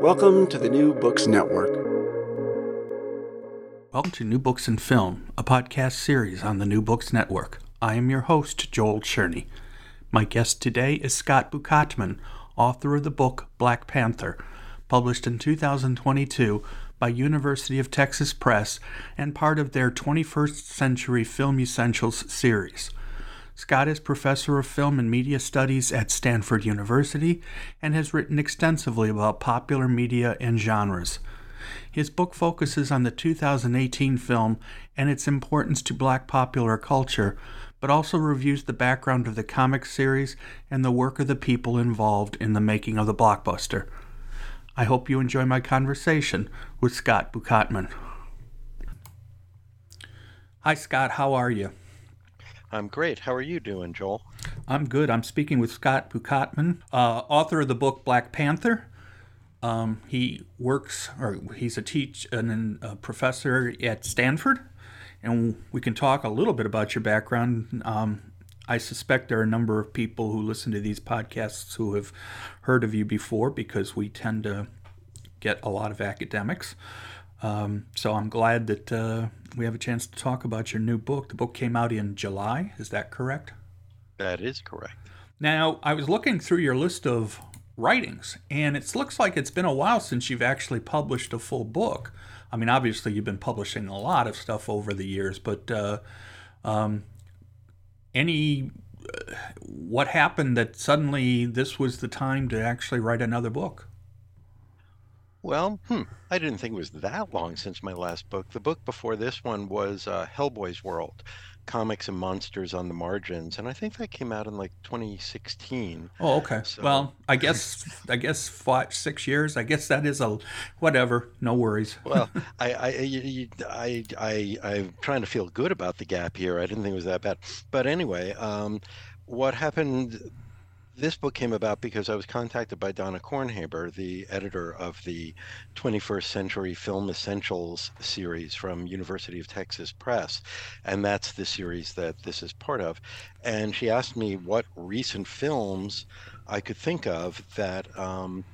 Welcome to the New Books Network. Welcome to New Books and Film, a podcast series on the New Books Network. I am your host, Joel Cherney. My guest today is Scott Bukatman, author of the book Black Panther, published in 2022 by University of Texas Press and part of their 21st Century Film Essentials series. Scott is professor of film and media studies at Stanford University and has written extensively about popular media and genres. His book focuses on the 2018 film and its importance to black popular culture, but also reviews the background of the comic series and the work of the people involved in the making of the blockbuster. I hope you enjoy my conversation with Scott Bukatman. Hi, Scott. How are you? I'm great. How are you doing, Joel? I'm good. I'm speaking with Scott Bukatman, uh, author of the book Black Panther. Um, he works, or he's a teach, and a professor at Stanford, and we can talk a little bit about your background. Um, I suspect there are a number of people who listen to these podcasts who have heard of you before because we tend to get a lot of academics. Um, so I'm glad that uh, we have a chance to talk about your new book. The book came out in July. Is that correct? That is correct. Now, I was looking through your list of writings, and it looks like it's been a while since you've actually published a full book. I mean, obviously, you've been publishing a lot of stuff over the years, but uh, um, any uh, what happened that suddenly this was the time to actually write another book? Well, hmm, I didn't think it was that long since my last book. The book before this one was uh, Hellboy's World, Comics and Monsters on the Margins, and I think that came out in like 2016. Oh, okay. So- Well, I guess I guess five, six years. I guess that is a whatever. No worries. Well, I, I, you- I, I, I'm trying to feel good about the gap here. I didn't think it was that bad. But anyway, um, what happened? This book came about because I was contacted by Donna Kornhaber, the editor of the 21st Century Film Essentials series from University of Texas Press, and that's the series that this is part of. And she asked me what recent films I could think of that um,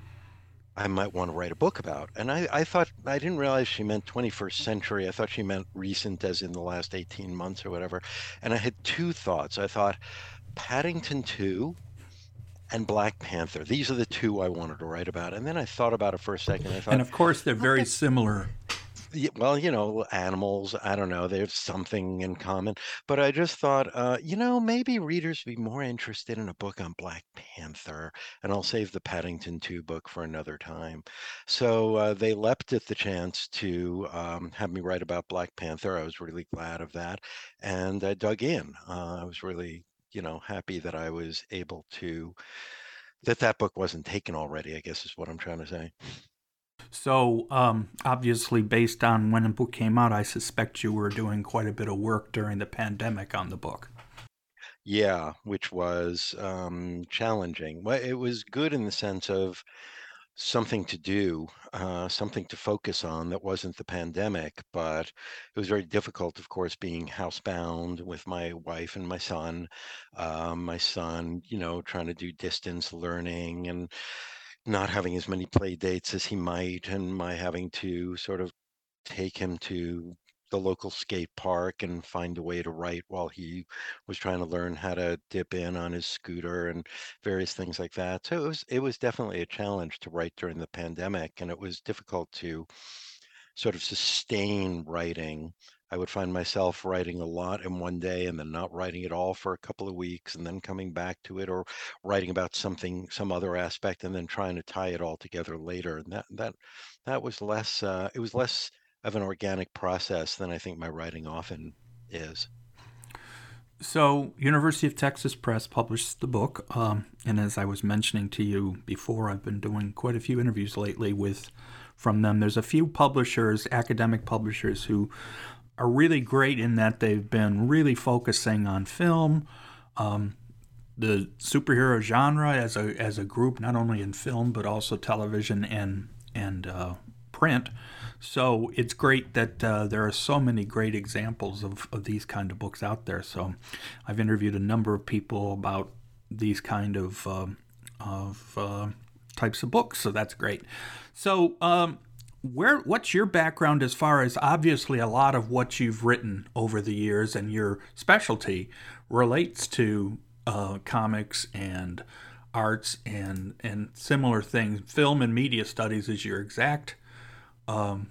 I might want to write a book about. And I, I thought, I didn't realize she meant 21st century. I thought she meant recent, as in the last 18 months or whatever. And I had two thoughts. I thought, Paddington 2 and Black Panther. These are the two I wanted to write about. And then I thought about it for a second. I thought, And of course, they're very similar. well, you know, animals, I don't know, they have something in common. But I just thought, uh, you know, maybe readers would be more interested in a book on Black Panther, and I'll save the Paddington 2 book for another time. So uh, they leapt at the chance to um, have me write about Black Panther. I was really glad of that. And I dug in. Uh, I was really, you know, happy that I was able to, that that book wasn't taken already, I guess is what I'm trying to say. So, um, obviously, based on when the book came out, I suspect you were doing quite a bit of work during the pandemic on the book. Yeah, which was um, challenging. Well, it was good in the sense of something to do, uh, something to focus on that wasn't the pandemic, but it was very difficult, of course, being housebound with my wife and my son. Um, my son, you know, trying to do distance learning and not having as many play dates as he might, and my having to sort of take him to the local skate park and find a way to write while he was trying to learn how to dip in on his scooter and various things like that. So it was it was definitely a challenge to write during the pandemic, and it was difficult to sort of sustain writing. I would find myself writing a lot in one day and then not writing at all for a couple of weeks and then coming back to it or writing about something some other aspect and then trying to tie it all together later and that that that was less uh, it was less of an organic process than I think my writing often is. So, University of Texas Press published the book, um, and as I was mentioning to you before, I've been doing quite a few interviews lately with from them. There's a few publishers, academic publishers, who are really great in that they've been really focusing on film, um, the superhero genre as a as a group, not only in film but also television and and uh, print. So it's great that uh, there are so many great examples of, of these kind of books out there. So I've interviewed a number of people about these kind of uh, of uh, types of books. So that's great. So um, where what's your background as far as obviously a lot of what you've written over the years and your specialty relates to uh, comics and arts and and similar things. Film and media studies is your exact um,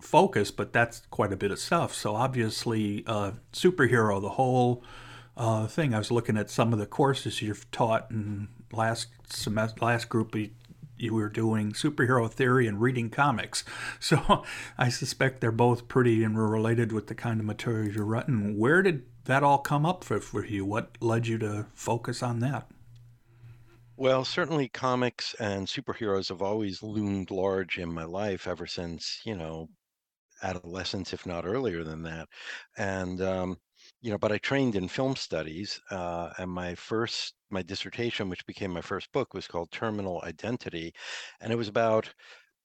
focus, but that's quite a bit of stuff. So obviously, uh, superhero, the whole uh, thing. I was looking at some of the courses you've taught in last semester, last group you were doing superhero theory and reading comics. So I suspect they're both pretty and related with the kind of material you're writing. Where did that all come up for, for you? What led you to focus on that? Well, certainly comics and superheroes have always loomed large in my life ever since, you know, adolescence, if not earlier than that. And, um, you know, but I trained in film studies, uh, and my first, my dissertation, which became my first book, was called Terminal Identity. And it was about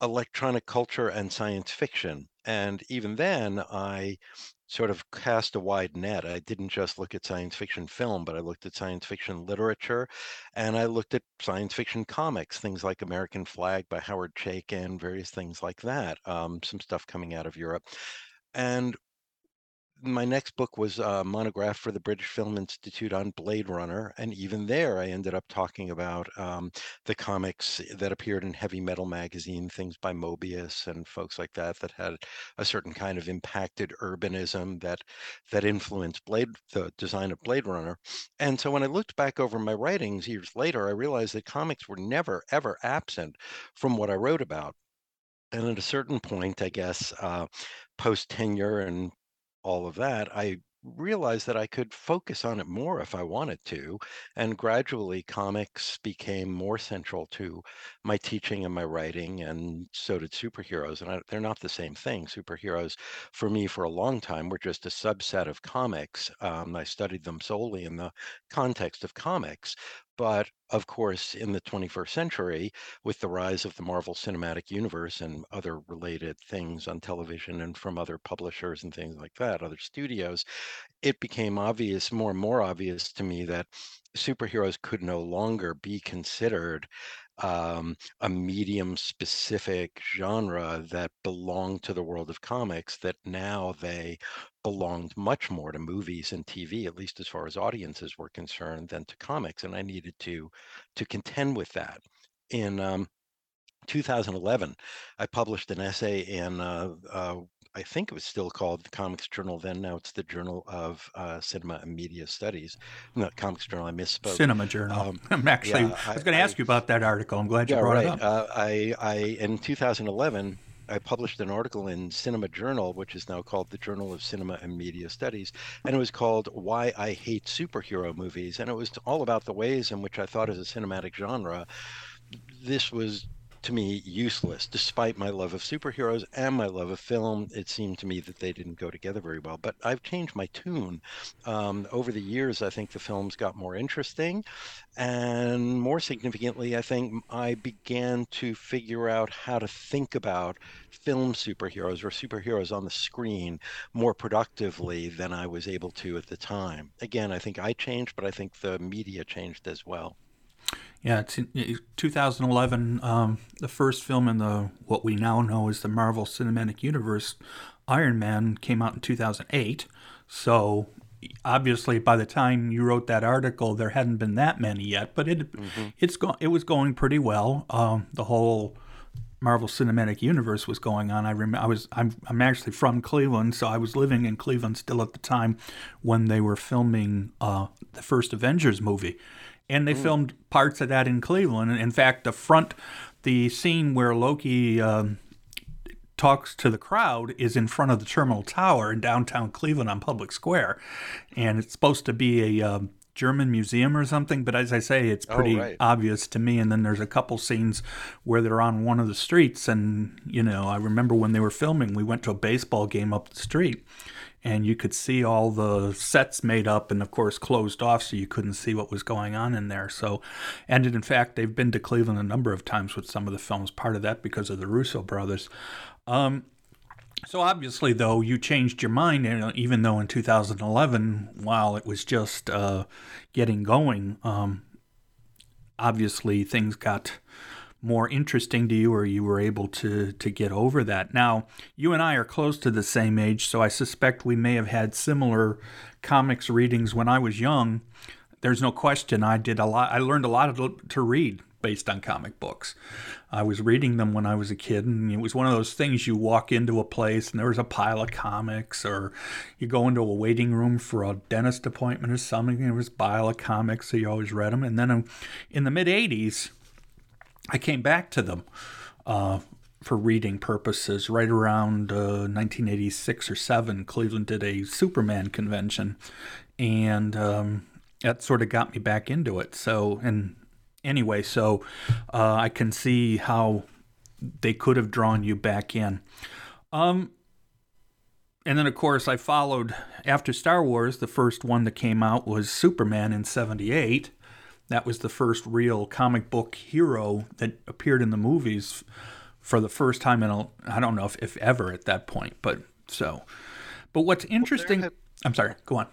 electronic culture and science fiction. And even then, I sort of cast a wide net. I didn't just look at science fiction film, but I looked at science fiction literature and I looked at science fiction comics, things like American Flag by Howard Chaykin, various things like that, um, some stuff coming out of Europe. And my next book was a monograph for the British Film Institute on Blade Runner, and even there, I ended up talking about um, the comics that appeared in Heavy Metal magazine, things by Moebius and folks like that that had a certain kind of impacted urbanism that that influenced Blade, the design of Blade Runner. And so when I looked back over my writings years later, I realized that comics were never ever absent from what I wrote about. And at a certain point, I guess, uh, post tenure and all of that, I realized that I could focus on it more if I wanted to. And gradually, comics became more central to my teaching and my writing, and so did superheroes. And I, they're not the same thing. Superheroes, for me, for a long time, were just a subset of comics. Um, I studied them solely in the context of comics. But of course, in the 21st century, with the rise of the Marvel Cinematic Universe and other related things on television and from other publishers and things like that, other studios, it became obvious, more and more obvious to me that superheroes could no longer be considered um, a medium specific genre that belonged to the world of comics that now they belonged much more to movies and TV, at least as far as audiences were concerned, than to comics. And I needed to to contend with that. In um, 2011, I published an essay in uh, uh, I think it was still called the Comics Journal then. Now it's the Journal of uh, Cinema and Media Studies. Not Comics Journal. I misspoke. Cinema Journal. Um, I'm actually. Yeah, I, I, was going to ask you about that article. I'm glad you yeah, brought right. it up. Uh, I, I in 2011. I published an article in Cinema Journal, which is now called the Journal of Cinema and Media Studies, and it was called Why I Hate Superhero Movies. And it was all about the ways in which I thought as a cinematic genre, this was to me useless. Despite my love of superheroes and my love of film it seemed to me that they didn't go together very well but i've changed my tune. Um, over the years i think the films got more interesting and more significantly i think i began to figure out how to think about film superheroes or superheroes on the screen more productively than i was able to at the time. Again i think i changed but i think the media changed as well yeah, it's 2011. Um, the first film in the what we now know as the Marvel Cinematic Universe Iron Man came out in 2008. So obviously by the time you wrote that article there hadn't been that many yet but it mm-hmm. it's go- it was going pretty well um, the whole Marvel Cinematic Universe was going on. I remember I was I'm I'm actually from Cleveland, so I was living in Cleveland still at the time when they were filming uh, the first Avengers movie, and they mm. filmed parts of that in Cleveland. in fact, the front, the scene where Loki. Um, talks to the crowd is in front of the terminal tower in downtown Cleveland on Public Square, and it's supposed to be a um, German museum or something, but as I say, it's oh, pretty oh, right. obvious to me. And then there's a couple scenes where they're on one of the streets, and you know, I remember when they were filming, we went to a baseball game up the street, and you could see all the sets made up and of course closed off so you couldn't see what was going on in there. So and in fact they've been to cleveland a number of times with some of the films. Part of that because of the russo brothers. Um, so obviously, though, you changed your mind, even though in 2011, while it was just uh, getting going, um, obviously things got more interesting to you, or you were able to to get over that. Now, you and I are close to the same age, so I suspect we may have had similar comics readings when I was young. There's no question. I did a lot. I learned a lot of, to read based on comic books. I was reading them when I was a kid, and it was one of those things you walk into a place and there was a pile of comics, or you go into a waiting room for a dentist appointment or something, and there was a pile of comics, so you always read them. And then um, in the mid 80s, I came back to them. Uh, for reading purposes, right around uh, 1986 or 7, Cleveland did a Superman convention, and um, that sort of got me back into it. So, and anyway, so uh, I can see how they could have drawn you back in. Um, and then, of course, I followed after Star Wars. The first one that came out was Superman in '78. That was the first real comic book hero that appeared in the movies for the first time in a, I don't know if, if ever at that point, but so. But what's interesting, well, I'm sorry, go on.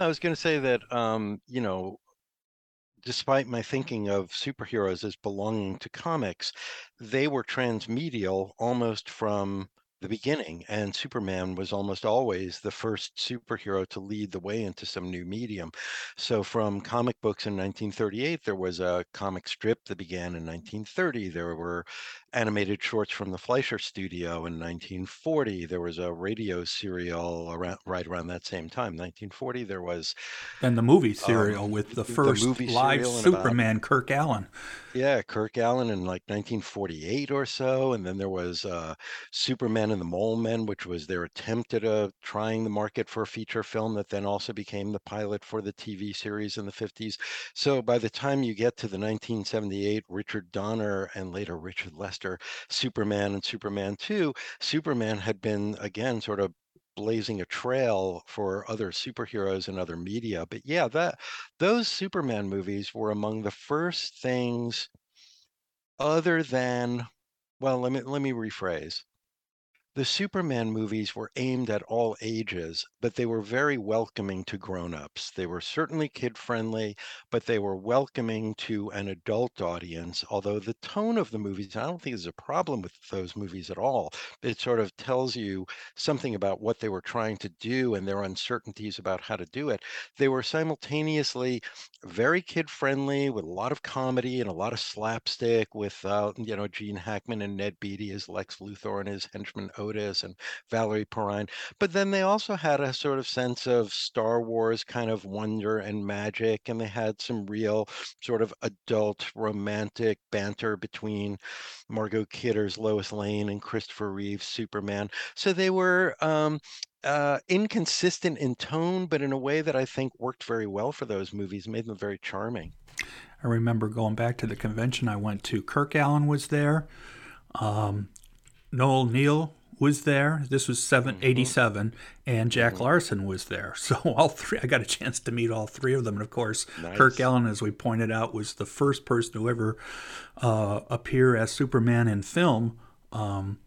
I was going to say that, um, you know, despite my thinking of superheroes as belonging to comics, they were transmedial almost from the beginning, and Superman was almost always the first superhero to lead the way into some new medium. So, from comic books in 1938, there was a comic strip that began in 1930. There were animated shorts from the Fleischer Studio in 1940. There was a radio serial around right around that same time, 1940. There was and the movie serial um, with the first the live Superman, about, Kirk Alyn. Yeah, Kirk Alyn in like 1948 or so, and then there was uh, Superman and the Mole Men, which was their attempt at a, trying the market for a feature film that then also became the pilot for the TV series in the 50s. So by the time you get to the 1978 Richard Donner and later Richard Lester Superman and Superman 2, Superman had been again sort of blazing a trail for other superheroes and other media. But yeah, that those Superman movies were among the first things other than well, let me let me rephrase. The Superman movies were aimed at all ages, but they were very welcoming to grown-ups. They were certainly kid-friendly, but they were welcoming to an adult audience. Although the tone of the movies, I don't think there's a problem with those movies at all. It sort of tells you something about what they were trying to do and their uncertainties about how to do it. They were simultaneously very kid-friendly with a lot of comedy and a lot of slapstick with uh, you know Gene Hackman and Ned Beatty as Lex Luthor and his henchman And Valerie Perrine. But then they also had a sort of sense of Star Wars kind of wonder and magic, and they had some real sort of adult romantic banter between Margot Kidder's Lois Lane and Christopher Reeve's Superman. So they were um, uh, inconsistent in tone, but in a way that I think worked very well for those movies, made them very charming. I remember going back to the convention I went to. Kirk Alyn was there. Um, Noel Neill was there. This was seven mm-hmm. eighty seven, mm-hmm. and Jack mm-hmm. Larson was there. So all three, I got a chance to meet all three of them. And of course, nice. Kirk Alyn, as we pointed out, was the first person to ever uh, appear as Superman in film. Um,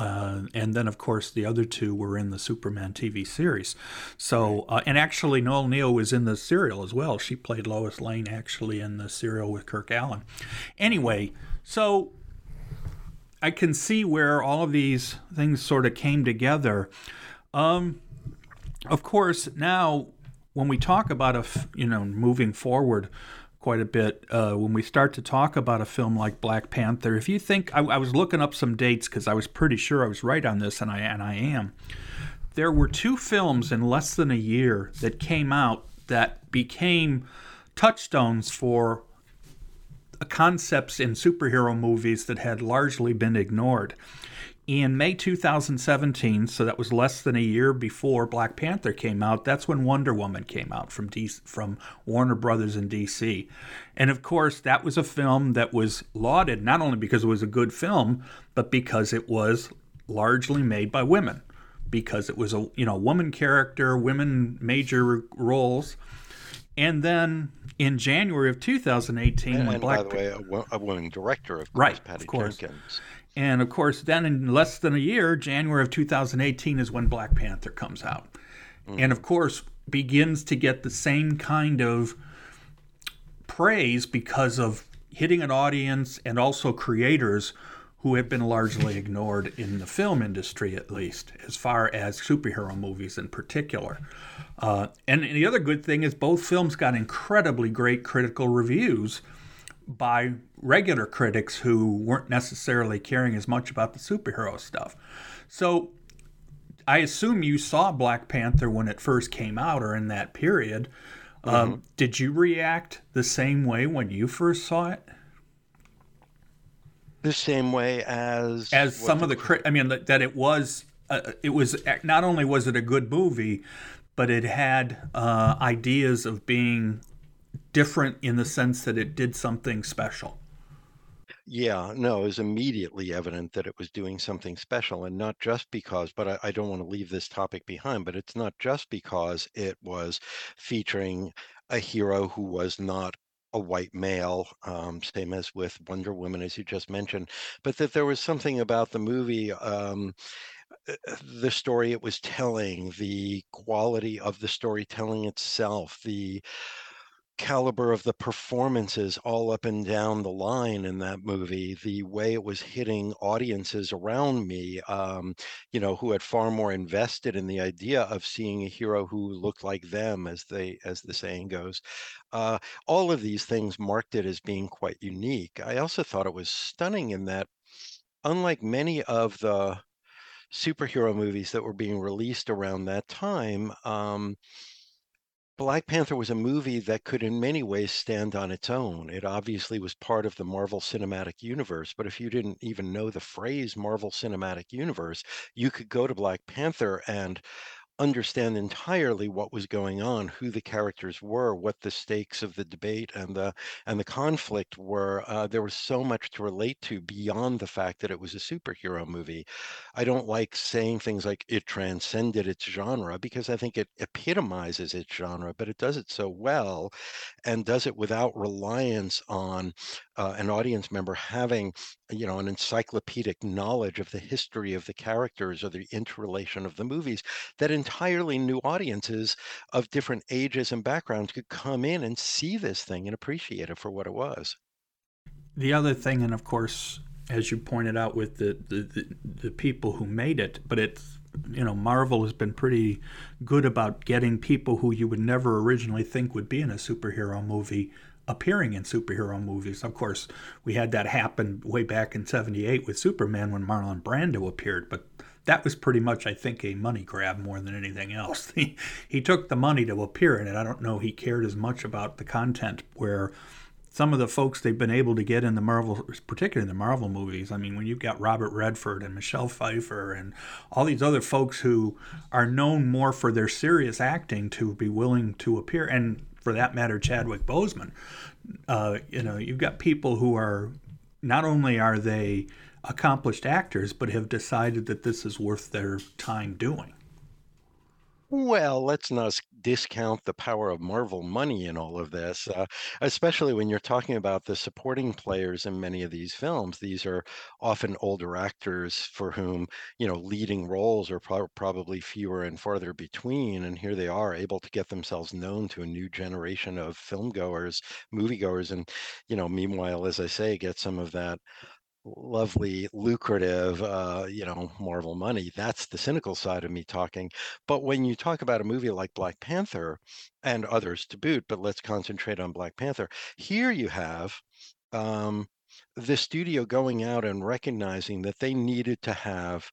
uh, and then, of course, the other two were in the Superman TV series. So, uh, and actually, Noel Neill was in the serial as well. She played Lois Lane actually in the serial with Kirk Alyn. Anyway, so I can see where all of these things sort of came together. Um, of course, now when we talk about a, you know, moving forward quite a bit, uh, when we start to talk about a film like Black Panther, if you think, I, I was looking up some dates because I was pretty sure I was right on this, and I and I am. There were two films in less than a year that came out that became touchstones for concepts in superhero movies that had largely been ignored. In May 2017, so that was less than a year before Black Panther came out, that's when Wonder Woman came out from from Warner Brothers in DC. And of course, that was a film that was lauded not only because it was a good film, but because it was largely made by women because it was a you know woman character, women major roles, and then in January of 2018, and, when and Black by the way, a, a woman director, of course, right, Patty of course. Jenkins. And of course, then in less than a year, January of 2018 is when Black Panther comes out, mm. and of course begins to get the same kind of praise because of hitting an audience and also creators who have been largely ignored in the film industry, at least, as far as superhero movies in particular. Uh, and, and the other good thing is both films got incredibly great critical reviews by regular critics who weren't necessarily caring as much about the superhero stuff. So I assume you saw Black Panther when it first came out or in that period. Um, mm-hmm. Um, did you react the same way when you first saw it? The same way as as some of the crit. I mean that, that it was uh, it was not only was it a good movie, but it had uh, ideas of being different in the sense that it did something special. Yeah, no, it was immediately evident that it was doing something special, and not just because, but I, I don't want to leave this topic behind, but it's not just because it was featuring a hero who was not a white male, um, same as with Wonder Woman, as you just mentioned, but that there was something about the movie. Um, uh, uh, the story it was telling, the quality of the storytelling itself, the caliber of the performances all up and down the line in that movie, the way it was hitting audiences around me, um, you know, who had far more invested in the idea of seeing a hero who looked like them, as they as the saying goes. Uh, all of these things marked it as being quite unique. I also thought it was stunning in that, unlike many of the superhero movies that were being released around that time. Um, Black Panther was a movie that could, in many ways, stand on its own. It obviously was part of the Marvel Cinematic Universe, but if you didn't even know the phrase Marvel Cinematic Universe, you could go to Black Panther and understand entirely what was going on, who the characters were, what the stakes of the debate and the and the conflict were. Uh, there was so much to relate to beyond the fact that it was a superhero movie. I don't like saying things like it transcended its genre because I think it epitomizes its genre, but it does it so well and does it without reliance on uh, an audience member having you know an encyclopedic knowledge of the history of the characters or the interrelation of the movies that entirely new audiences of different ages and backgrounds could come in and see this thing and appreciate it for what it was. The other thing and of course as you pointed out with the the, the, the people who made it but it's you know marvel has been pretty good about getting people who you would never originally think would be in a superhero movie appearing in superhero movies. Of course, we had that happen way back in 78 with Superman when Marlon Brando appeared, but that was pretty much, I think, a money grab more than anything else. He, he took the money to appear in it. I don't know he cared as much about the content where some of the folks they've been able to get in the Marvel, particularly in the Marvel movies. I mean, when you've got Robert Redford and Michelle Pfeiffer and all these other folks who are known more for their serious acting to be willing to appear, and for that matter, Chadwick Boseman. Uh, you know, you've got people who are not only are they accomplished actors, but have decided that this is worth their time doing. Well, let's not discount the power of Marvel money in all of this, uh, especially when you're talking about the supporting players in many of these films. These are often older actors for whom, you know, leading roles are pro- probably fewer and farther between. And here they are able to get themselves known to a new generation of film goers, moviegoers. And, you know, meanwhile, as I say, get some of that lovely, lucrative, uh, you know, Marvel money. That's the cynical side of me talking. But when you talk about a movie like Black Panther and others to boot, but let's concentrate on Black Panther. Here you have um, the studio going out and recognizing that they needed to have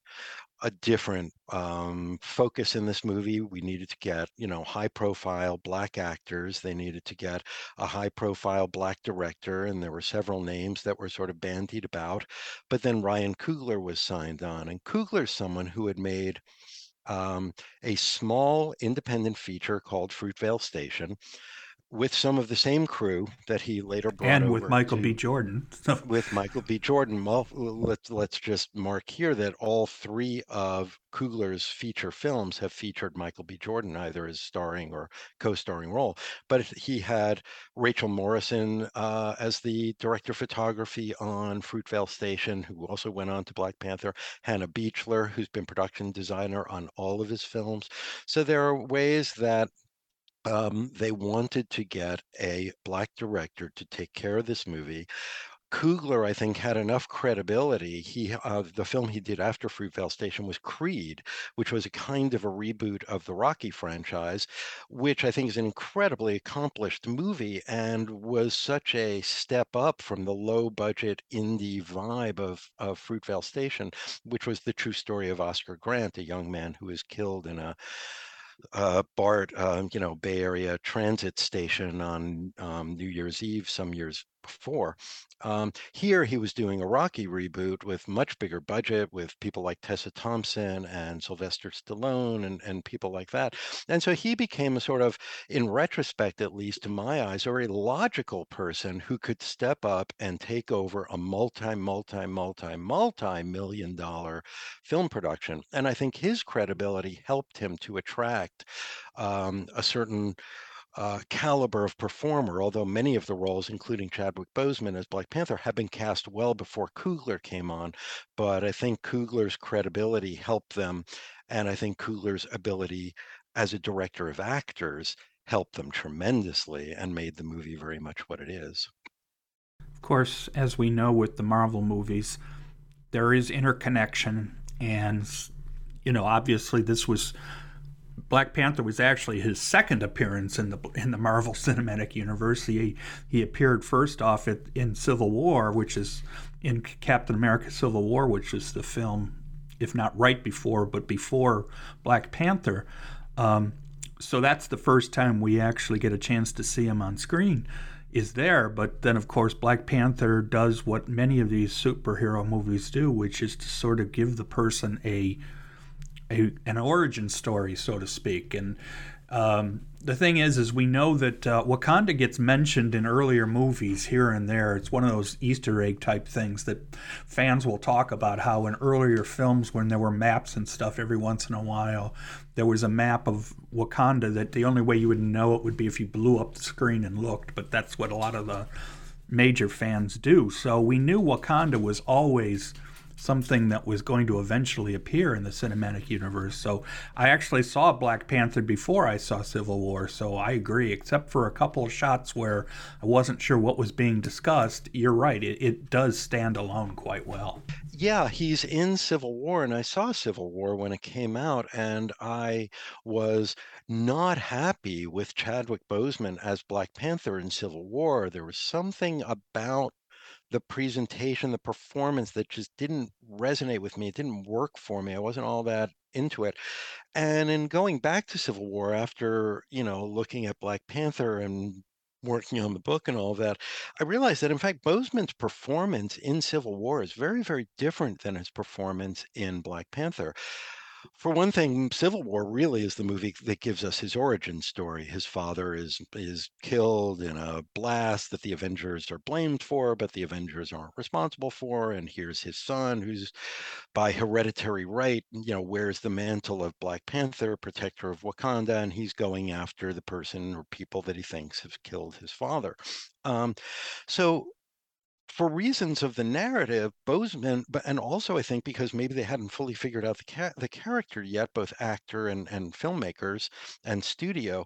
a different um, focus in this movie. We needed to get, you know, high profile black actors. They needed to get a high profile black director, and there were several names that were sort of bandied about. But then Ryan Coogler was signed on, and Coogler's someone who had made um, a small independent feature called Fruitvale Station with some of the same crew that he later brought and with Michael to- B. Jordan. with Michael B. Jordan. Well, let's let's just mark here that all three of Coogler's feature films have featured Michael B. Jordan either as starring or co-starring role. But he had Rachel Morrison uh, as the director of photography on Fruitvale Station, who also went on to Black Panther. Hannah Beachler, who's been production designer on all of his films. So there are ways that um, they wanted to get a black director to take care of this movie. Coogler, I think, had enough credibility. He, uh, the film he did after Fruitvale Station was Creed, which was a kind of a reboot of the Rocky franchise, which I think is an incredibly accomplished movie and was such a step up from the low budget indie vibe of, of Fruitvale Station, which was the true story of Oscar Grant, a young man who was killed in a uh, BART, um, you know, Bay Area Transit Station on um, New Year's Eve some years before. Um, here he was doing a Rocky reboot with much bigger budget, with people like Tessa Thompson and Sylvester Stallone and, and people like that. And so he became a sort of, in retrospect, at least to my eyes, a very logical person who could step up and take over a multi, multi, multi, multi million dollar film production. And I think his credibility helped him to attract um, a certain uh, caliber of performer, although many of the roles, including Chadwick Boseman as Black Panther, have been cast well before Coogler came on. But I think Coogler's credibility helped them, and I think Coogler's ability as a director of actors helped them tremendously and made the movie very much what it is. Of course, as we know with the Marvel movies, there is interconnection, and you know, obviously, this was Black Panther was actually his second appearance in the in the Marvel Cinematic Universe. He he appeared first off at, in Civil War, which is in Captain America: Civil War, which is the film, if not right before, but before Black Panther. Um, so that's the first time we actually get a chance to see him on screen. Is there, but then of course Black Panther does what many of these superhero movies do, which is to sort of give the person a a, an origin story, so to speak. And um, the thing is, is we know that uh, Wakanda gets mentioned in earlier movies here and there. It's one of those Easter egg type things that fans will talk about. How in earlier films, when there were maps and stuff, every once in a while, there was a map of Wakanda that the only way you would know it would be if you blew up the screen and looked. But that's what a lot of the major fans do. So we knew Wakanda was always something that was going to eventually appear in the cinematic universe. So I actually saw Black Panther before I saw Civil War, so I agree, except for a couple of shots where I wasn't sure what was being discussed. You're right, it, it does stand alone quite well. Yeah, he's in Civil War, and I saw Civil War when it came out, and I was not happy with Chadwick Boseman as Black Panther in Civil War. There was something about the presentation, the performance that just didn't resonate with me. It didn't work for me. I wasn't all that into it. And in going back to Civil War after, you know, looking at Black Panther and working on the book and all that, I realized that in fact Boseman's performance in Civil War is very, very different than his performance in Black Panther. For one thing, Civil War really is the movie that gives us his origin story. His father is is killed in a blast that the Avengers are blamed for, but the Avengers aren't responsible for. And here's his son, who's by hereditary right, you know, wears the mantle of Black Panther, protector of Wakanda, and he's going after the person or people that he thinks have killed his father. Um, so for reasons of the narrative, Boseman, but and also I think because maybe they hadn't fully figured out the ca- the character yet, both actor and and filmmakers and studio,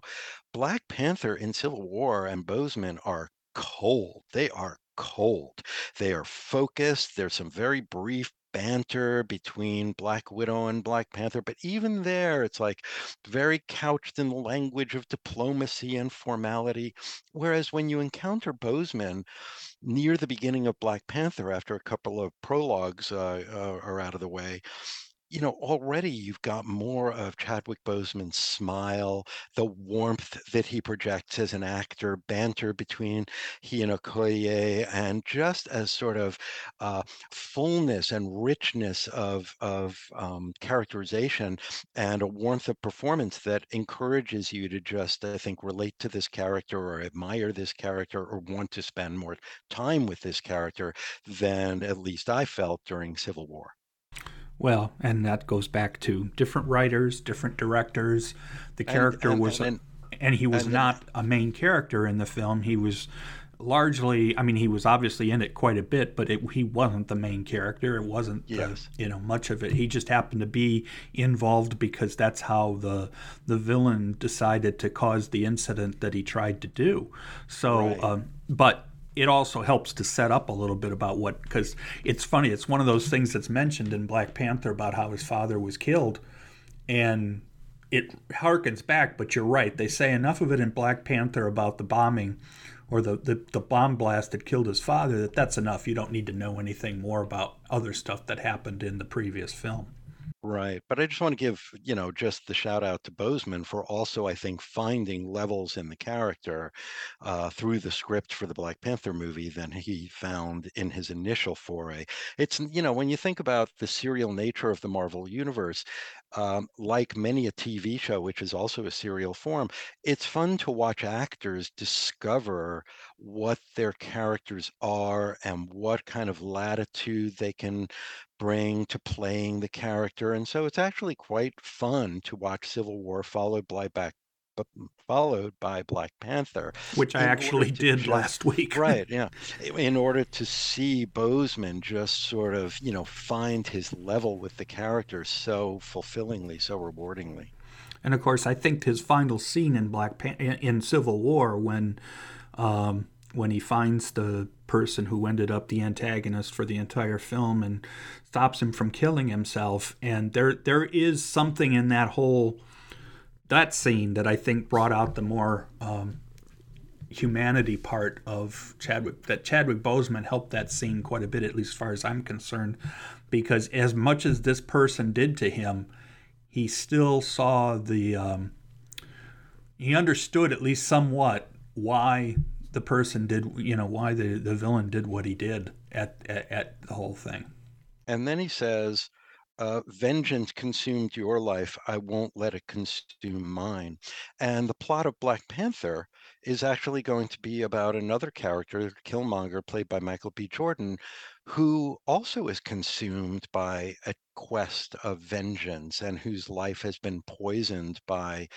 Black Panther in Civil War and Boseman are cold. They are cold. They are focused. There's some very brief banter between Black Widow and Black Panther, but even there, it's like very couched in the language of diplomacy and formality. Whereas when you encounter Boseman near the beginning of Black Panther, after a couple of prologues uh, uh, are out of the way, you know, already you've got more of Chadwick Boseman's smile, the warmth that he projects as an actor, banter between he and Okoye, and just as sort of uh, fullness and richness of of um, characterization and a warmth of performance that encourages you to just, I think, relate to this character or admire this character or want to spend more time with this character than at least I felt during Civil War. Well, and that goes back to different writers, different directors. The character and, and, was, and, and, he was not a main character in the film. He was largely, I mean, he was obviously in it quite a bit, but it, he wasn't the main character. It wasn't, yes. the, you know, much of it. He just happened to be involved because that's how the the villain decided to cause the incident that he tried to do. So, right. um, but it also helps to set up a little bit about what because it's funny it's one of those things that's mentioned in black panther about how his father was killed and it harkens back but you're right. They say enough of it in black panther about the bombing or the, the, the bomb blast that killed his father that that's enough. You don't need to know anything more about other stuff that happened in the previous film Right. But I just want to give, you know, just the shout out to Boseman for also, I think, finding levels in the character uh, through the script for the Black Panther movie than he found in his initial foray. It's, you know, when you think about the serial nature of the Marvel Universe, um, like many a TV show, which is also a serial form, it's fun to watch actors discover what their characters are and what kind of latitude they can bring to playing the character. And so it's actually quite fun to watch Civil War followed by back followed by Black Panther, which I actually did just, last week. right, yeah. In order to see Boseman just sort of, you know, find his level with the character so fulfillingly, so rewardingly. And of course, I think his final scene in Black Pan- in Civil War when um, when he finds the person who ended up the antagonist for the entire film and stops him from killing himself. And there there is something in that whole that scene that I think brought out the more um, humanity part of Chadwick that Chadwick Boseman helped that scene quite a bit at least as far as I'm concerned. Because as much as this person did to him he still saw the um, he understood at least somewhat why the person did, you know, why the, the villain did what he did at, at, at the whole thing. And then he says, uh, vengeance consumed your life. I won't let it consume mine. And the plot of Black Panther is actually going to be about another character, Killmonger, played by Michael B. Jordan, who also is consumed by a quest of vengeance and whose life has been poisoned by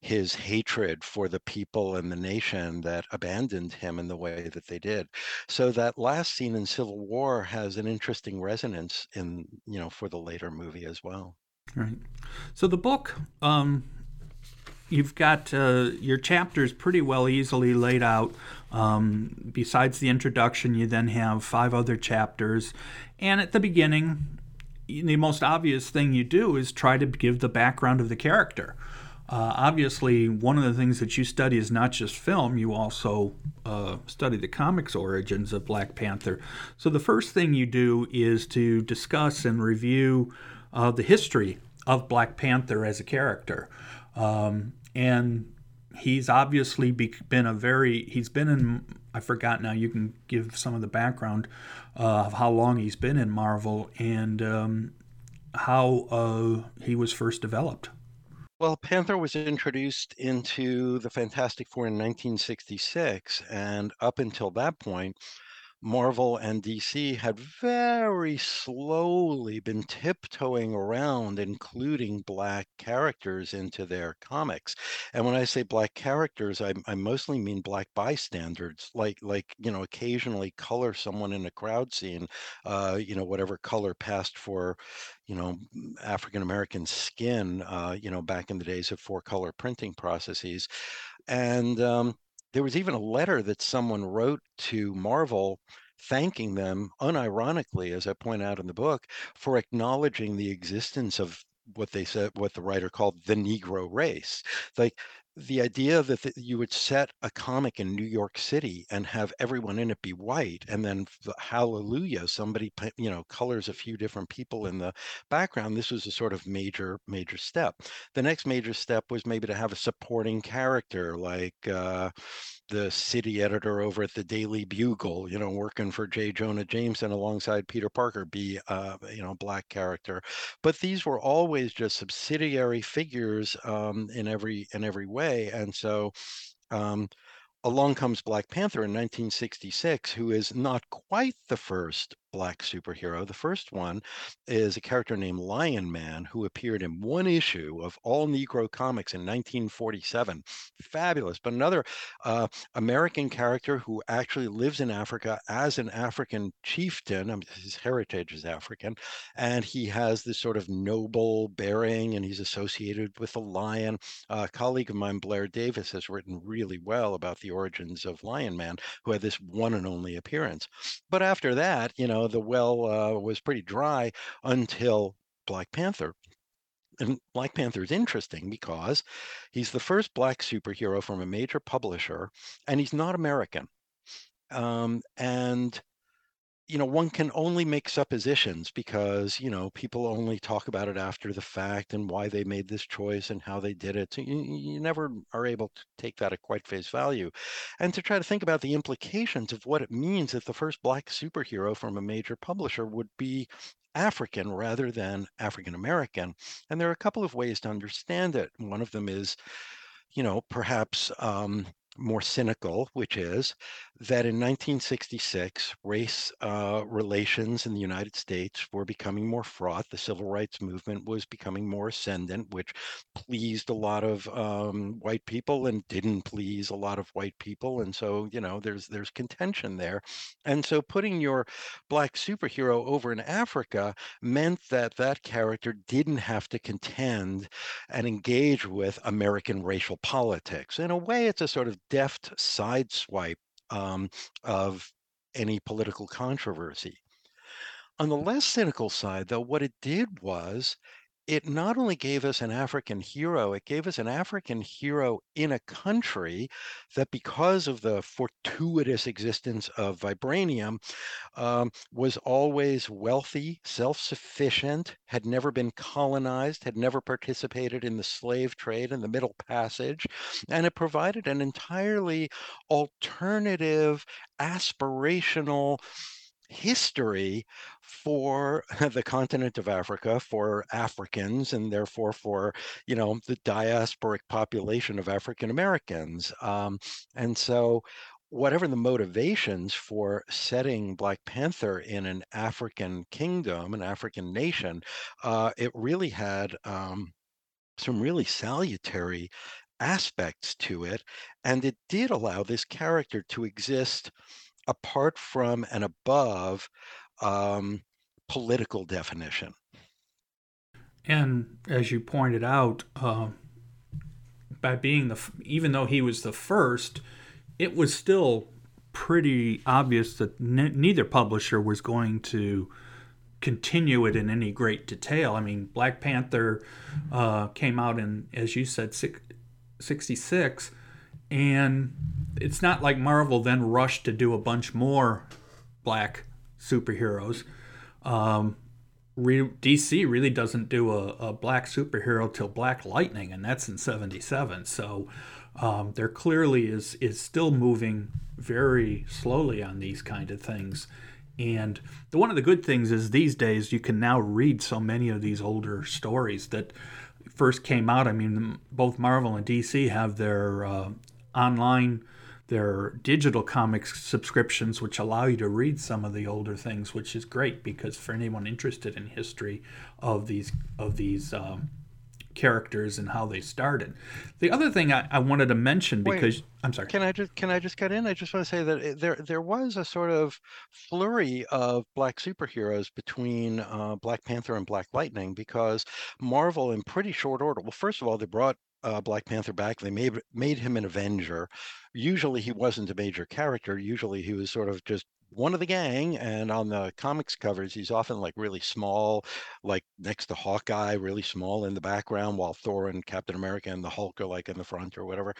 his hatred for the people and the nation that abandoned him in the way that they did. So that last scene in Civil War has an interesting resonance in, you know, for the later movie as well. Right. So the book um you've got uh, your chapters pretty well easily laid out. Um, besides the introduction, you then have five other chapters. And at the beginning, the most obvious thing you do is try to give the background of the character. Uh, obviously, one of the things that you study is not just film, you also uh, study the comics origins of Black Panther. So, the first thing you do is to discuss and review uh, the history of Black Panther as a character. Um, and he's obviously been a very he's been in I forgot now you can give some of the background of how long he's been in Marvel and um, how uh, he was first developed. Well, Panther was introduced into the Fantastic Four in 1966, and up until that point, Marvel and DC had very slowly been tiptoeing around including black characters into their comics. And when I say black characters, I, I mostly mean black bystanders, like like you know, occasionally color someone in a crowd scene, uh, you know, whatever color passed for, you know, African American skin, uh, you know, back in the days of four color printing processes. And um, there was even a letter that someone wrote to Marvel thanking them unironically, as I point out in the book, for acknowledging the existence of what they said, what the writer called the Negro race. Like the idea that the, you would set a comic in New York City and have everyone in it be white, and then hallelujah, somebody you know colors a few different people in the background. This was a sort of major major step. The next major step was maybe to have a supporting character like. Uh, the city editor over at the Daily Bugle, you know, working for J. Jonah Jameson alongside Peter Parker, be uh, you know, black character. But these were always just subsidiary figures um, in every in every way, and so. Um, along comes Black Panther in 1966, who is not quite the first black superhero. The first one is a character named Lion Man, who appeared in one issue of all Negro comics in 1947. Fabulous. But another uh, American character who actually lives in Africa as an African chieftain. I mean, his heritage is African. And he has this sort of noble bearing, and he's associated with the lion. A colleague of mine, Blair Davis, has written really well about the origins of Lion Man, who had this one and only appearance. But after that, you know, the well uh, was pretty dry until Black Panther. And Black Panther is interesting because he's the first black superhero from a major publisher, and he's not American. Um, and you know, one can only make suppositions because, you know, people only talk about it after the fact and why they made this choice and how they did it. So you, you never are able to take that at quite face value. And to try to think about the implications of what it means that the first black superhero from a major publisher would be African rather than African American. And there are a couple of ways to understand it. One of them is, you know, perhaps um, more cynical, which is that in 1966, race uh, relations in the United States were becoming more fraught. The civil rights movement was becoming more ascendant, which pleased a lot of um, white people and didn't please a lot of white people. And so, you know, there's there's contention there. And so, putting your black superhero over in Africa meant that that character didn't have to contend and engage with American racial politics. In a way, it's a sort of deft sideswipe um, of any political controversy. On the less cynical side, though, what it did was it not only gave us an African hero, it gave us an African hero in a country that, because of the fortuitous existence of vibranium, um, was always wealthy, self sufficient, had never been colonized, had never participated in the slave trade and the Middle Passage, and it provided an entirely alternative, aspirational, history for the continent of Africa, for Africans, and therefore for you know the diasporic population of African Americans. Um, and so, whatever the motivations for setting Black Panther in an African kingdom, an African nation, uh, it really had um, some really salutary aspects to it, and it did allow this character to exist apart from and above um, political definition. And as you pointed out, uh, by being the even though he was the first, it was still pretty obvious that neither publisher was going to continue it in any great detail. I mean, Black Panther uh, came out in, as you said, '66, and it's not like Marvel then rushed to do a bunch more black superheroes. Um, re- DC really doesn't do a, a, black superhero till Black Lightning, and that's in '77. So um, there clearly is is still moving very slowly on these kind of things. And the, one of the good things is these days you can now read so many of these older stories that first came out. I mean, both Marvel and DC have their uh, online their digital comics subscriptions, which allow you to read some of the older things, which is great because for anyone interested in history of these of these um, characters and how they started. The other thing I, I wanted to mention because Wait, I'm sorry. Can I just can I just cut in? I just want to say that there there was a sort of flurry of black superheroes between uh, Black Panther and Black Lightning because Marvel, in pretty short order. Well, first of all, they brought uh, Black Panther back. They made made him an Avenger. Usually, he wasn't a major character. Usually, he was sort of just one of the gang. And on the comics covers, he's often like really small, like next to Hawkeye, really small in the background, while Thor and Captain America and the Hulk are like in the front or whatever.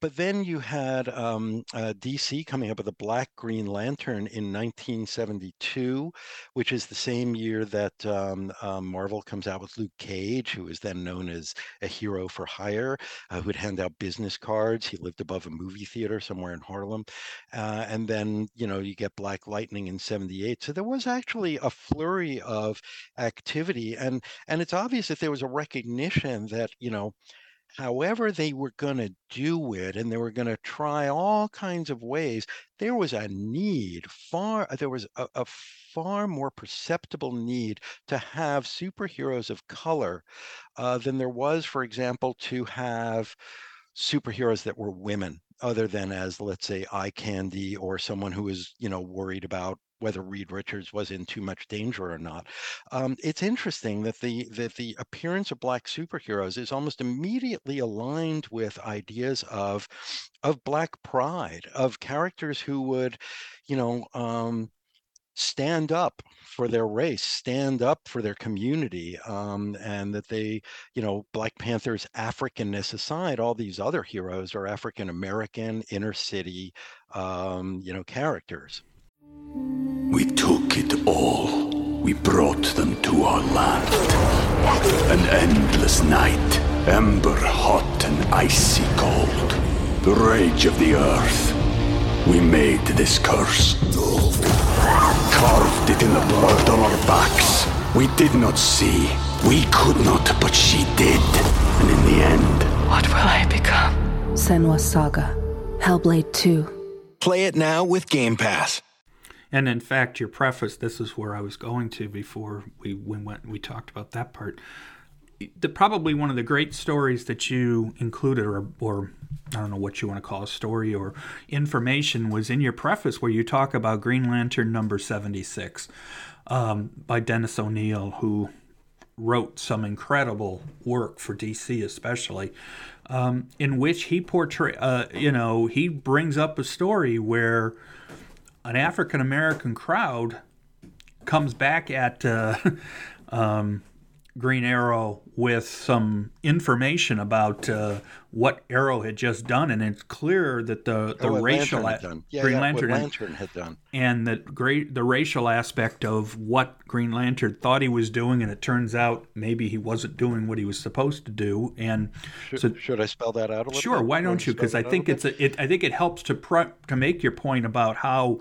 But then you had um, uh, DC coming up with a Black Green Lantern in 1972, which is the same year that um, um, Marvel comes out with Luke Cage, who is then known as a hero for hire, uh, who would hand out business cards. He lived above a movie theater somewhere in Harlem. Uh, and then, you know, you get Black Like lightning in 78. So there was actually a flurry of activity. And, and it's obvious that there was a recognition that, you know, however they were going to do it and they were going to try all kinds of ways there was a need far there was a, a, far more perceptible need to have superheroes of color uh, than there was for example to have superheroes that were women other than as let's say eye candy or someone who is you know worried about whether Reed Richards was in too much danger or not. Um, it's interesting that the that the appearance of black superheroes is almost immediately aligned with ideas of of black pride, of characters who would, you know, um, stand up for their race, stand up for their community, um, and that they, you know, Black Panther's Africanness aside, all these other heroes are African American, inner city, um, you know, characters. We took it all. We brought them to our land. An endless night, ember hot and icy cold. The rage of the earth. We made this curse carved it in the blood on our backs. We did not see. We could not, but she did. And in the end... What will I become? Senua's Saga. Hellblade 2. Play it now with Game Pass. And in fact, your preface, this is where I was going to before we, we went we talked about that part. The, probably one of the great stories that you included, or, or I don't know what you want to call a story or information was in your preface where you talk about Green Lantern number 76 um, by Dennis O'Neil, who wrote some incredible work for DC, especially, um, in which he portray, uh, you know, he brings up a story where an African American crowd comes back at uh, um, Green Arrow with some information about uh, what Arrow had just done, and it's clear that the the oh, racial Lantern, yeah, Green yeah, Lantern, Lantern had done, and the great the racial aspect of what Green Lantern thought he was doing, and it turns out maybe he wasn't doing what he was supposed to do. And should, so, should I spell that out a little? Sure, bit? why don't you? Because I think it's a, it, I think it helps to pre- to make your point about how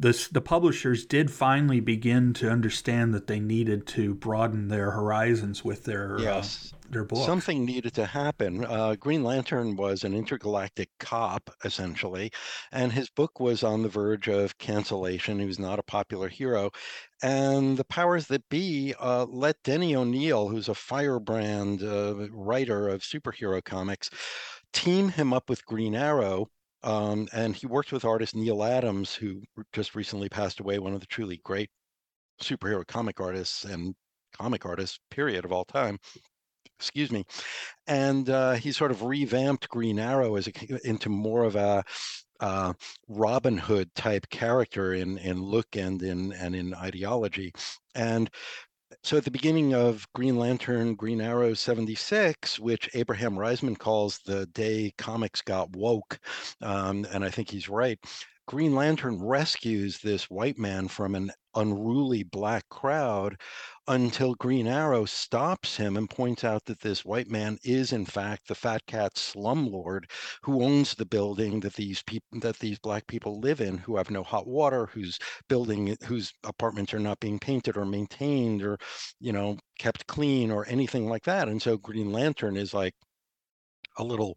the, the publishers did finally begin to understand that they needed to broaden their horizons with their yes. uh, their books. Something needed to happen. Uh, Green Lantern was an intergalactic cop, essentially, and his book was on the verge of cancellation. He was not a popular hero. And the powers that be uh, let Denny O'Neil, who's a firebrand uh, writer of superhero comics, team him up with Green Arrow um, and he worked with artist Neal Adams, who just recently passed away, one of the truly great superhero comic artists and comic artists, period, of all time. Excuse me. And uh, he sort of revamped Green Arrow as a, into more of a uh, Robin Hood type character in in look and in and in ideology. And so at the beginning of Green Lantern, Green Arrow 76, which Abraham Riesman calls the day comics got woke, um, and I think he's right. Green Lantern rescues this white man from an unruly black crowd until Green Arrow stops him and points out that this white man is in fact the fat cat slumlord who owns the building that these people that these black people live in who have no hot water whose building whose apartments are not being painted or maintained or you know kept clean or anything like that. And so Green Lantern is like a little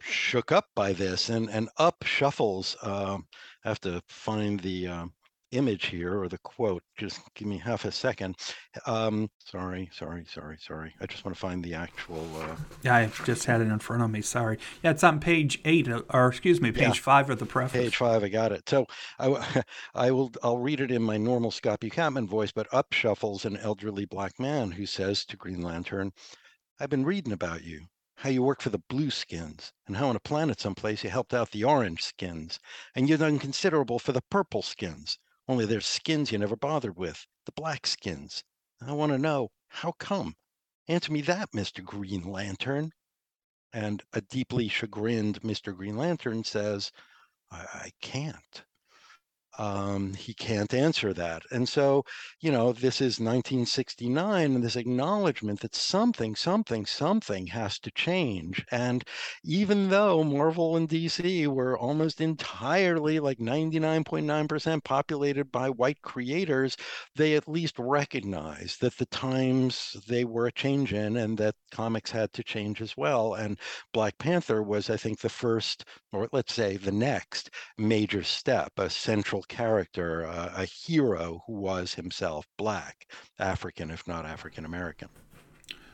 shook up by this and and up shuffles uh, I have to find the uh, image here or the quote. Just give me half a second. Um, sorry, sorry, sorry, sorry. I just want to find the actual. Uh... Yeah, I just had it in front of me. Sorry. Yeah, it's on page eight, uh, or excuse me, page yeah. five of the preface. Page five, I got it. So I, I will, I'll read it in my normal Scott Bukatman voice, but up shuffles an elderly black man who says to Green Lantern, "I've been reading about you. how you work for the blue skins, and how on a planet someplace you helped out the orange skins, and you've done considerable for the purple skins, only there's skins you never bothered with, the black skins. I want to know, how come? Answer me that, Mr. Green Lantern. And a deeply chagrined Mr. Green Lantern says, I, I can't um, he can't answer that. And so, you know, this is 1969 and this acknowledgement that something, something, something has to change. And even though Marvel and DC were almost entirely, like 99.9% populated by white creators, they at least recognized that the times they were a change in and that comics had to change as well. And Black Panther was, I think, the first, or let's say the next major step, a central character, uh, a hero who was himself black, African, if not African American.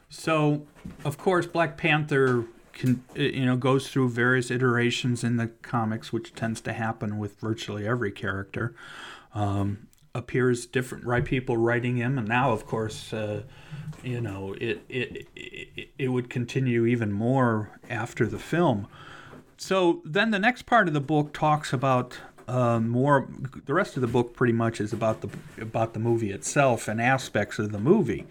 So, of course, Black Panther can you know goes through various iterations in the comics, which tends to happen with virtually every character. Um, appears different right people writing him and now of course uh, you know it, it it it would continue even more after the film so then the next part of the book talks about uh, more the rest of the book pretty much is about the about the movie itself and aspects of the movie.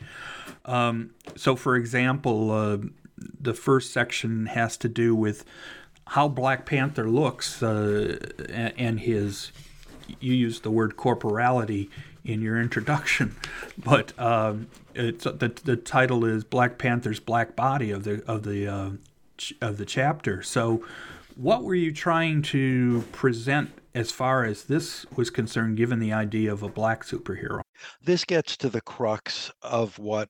Um, so, for example, uh, the first section has to do with how Black Panther looks uh, and his. You used the word corporality in your introduction, but um, it's the the title is Black Panther's Black Body of the of the uh, of the chapter. So, what were you trying to present as far as this was concerned, given the idea of a black superhero. This gets to the crux of what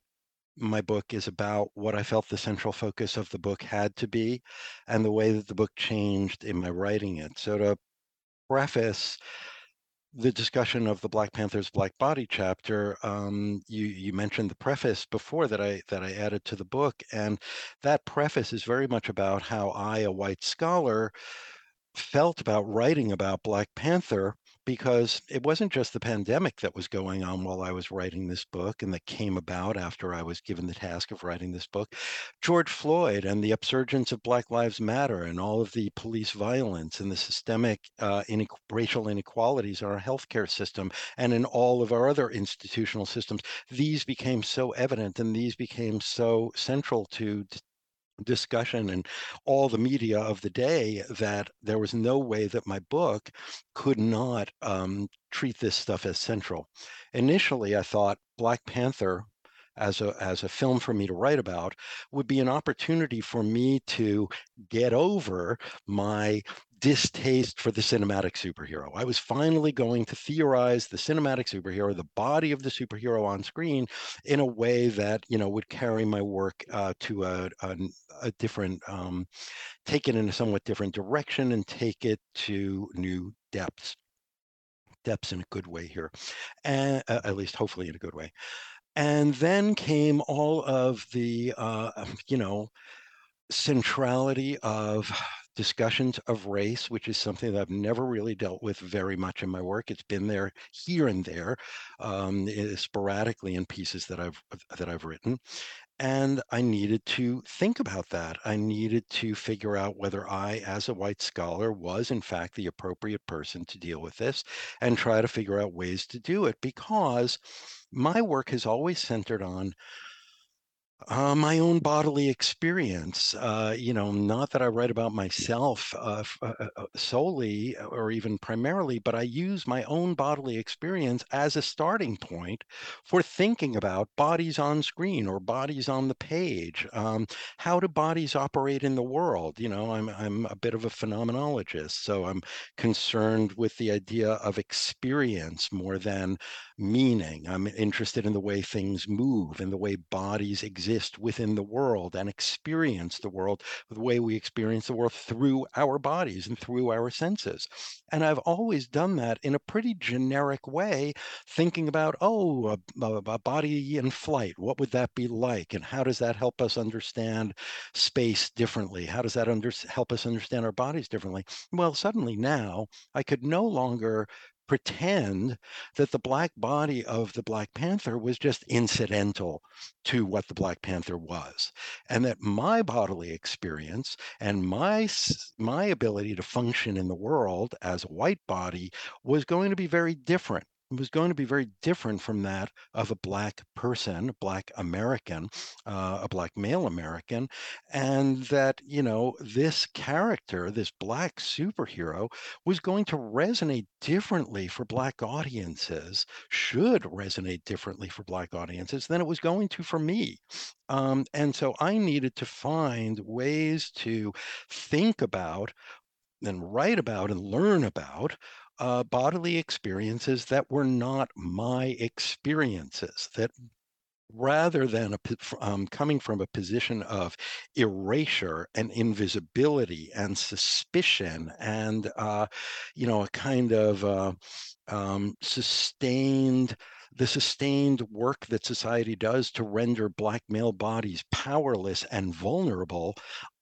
my book is about, what I felt the central focus of the book had to be, and the way that the book changed in my writing it. So, to preface the discussion of the Black Panther's Black Body chapter, um, you you mentioned the preface before that I that I added to the book, and that preface is very much about how I, a white scholar, felt about writing about Black Panther because it wasn't just the pandemic that was going on while I was writing this book and that came about after I was given the task of writing this book. George Floyd and the upsurgence of Black Lives Matter and all of the police violence and the systemic uh, racial inequalities in our healthcare system and in all of our other institutional systems, these became so evident and these became so central to discussion and all the media of the day that there was no way that my book could not um, treat this stuff as central. Initially, I thought Black Panther as a as a film for me to write about would be an opportunity for me to get over my distaste for the cinematic superhero. I was finally going to theorize the cinematic superhero, the body of the superhero on screen, in a way that you know would carry my work uh, to a, a, a different, um, take it in a somewhat different direction, and take it to new depths. Depths in a good way here, and uh, at least hopefully in a good way. And then came all of the, uh, you know, centrality of discussions of race, which is something that I've never really dealt with very much in my work. It's been there here and there, um, sporadically in pieces that I've that I've written, and I needed to think about that. I needed to figure out whether I, as a white scholar, was in fact the appropriate person to deal with this, and try to figure out ways to do it because my work has always centered on uh, my own bodily experience. Uh, you know, not that I write about myself uh, uh, uh, uh, solely or even primarily, but I use my own bodily experience as a starting point for thinking about bodies on screen or bodies on the page. Um, how do bodies operate in the world? You know, I'm I'm a bit of a phenomenologist, so I'm concerned with the idea of experience more than meaning. I'm interested in the way things move and the way bodies exist within the world and experience the world, the way we experience the world through our bodies and through our senses. And I've always done that in a pretty generic way, thinking about, oh, a, a body in flight, what would that be like? And how does that help us understand space differently? How does that under, help us understand our bodies differently? Well, suddenly now I could no longer pretend that the black body of the Black Panther was just incidental to what the Black Panther was, and that my bodily experience and my my ability to function in the world as a white body was going to be very different was going to be very different from that of a black person, a black American, uh, a black male American, and that, you know, this character, this black superhero, was going to resonate differently for black audiences, should resonate differently for black audiences than it was going to for me. Um, and so I needed to find ways to think about and write about and learn about uh, bodily experiences that were not my experiences, that rather than a, um, coming from a position of erasure and invisibility and suspicion and, uh, you know, a kind of uh, um, sustained the sustained work that society does to render black male bodies powerless and vulnerable,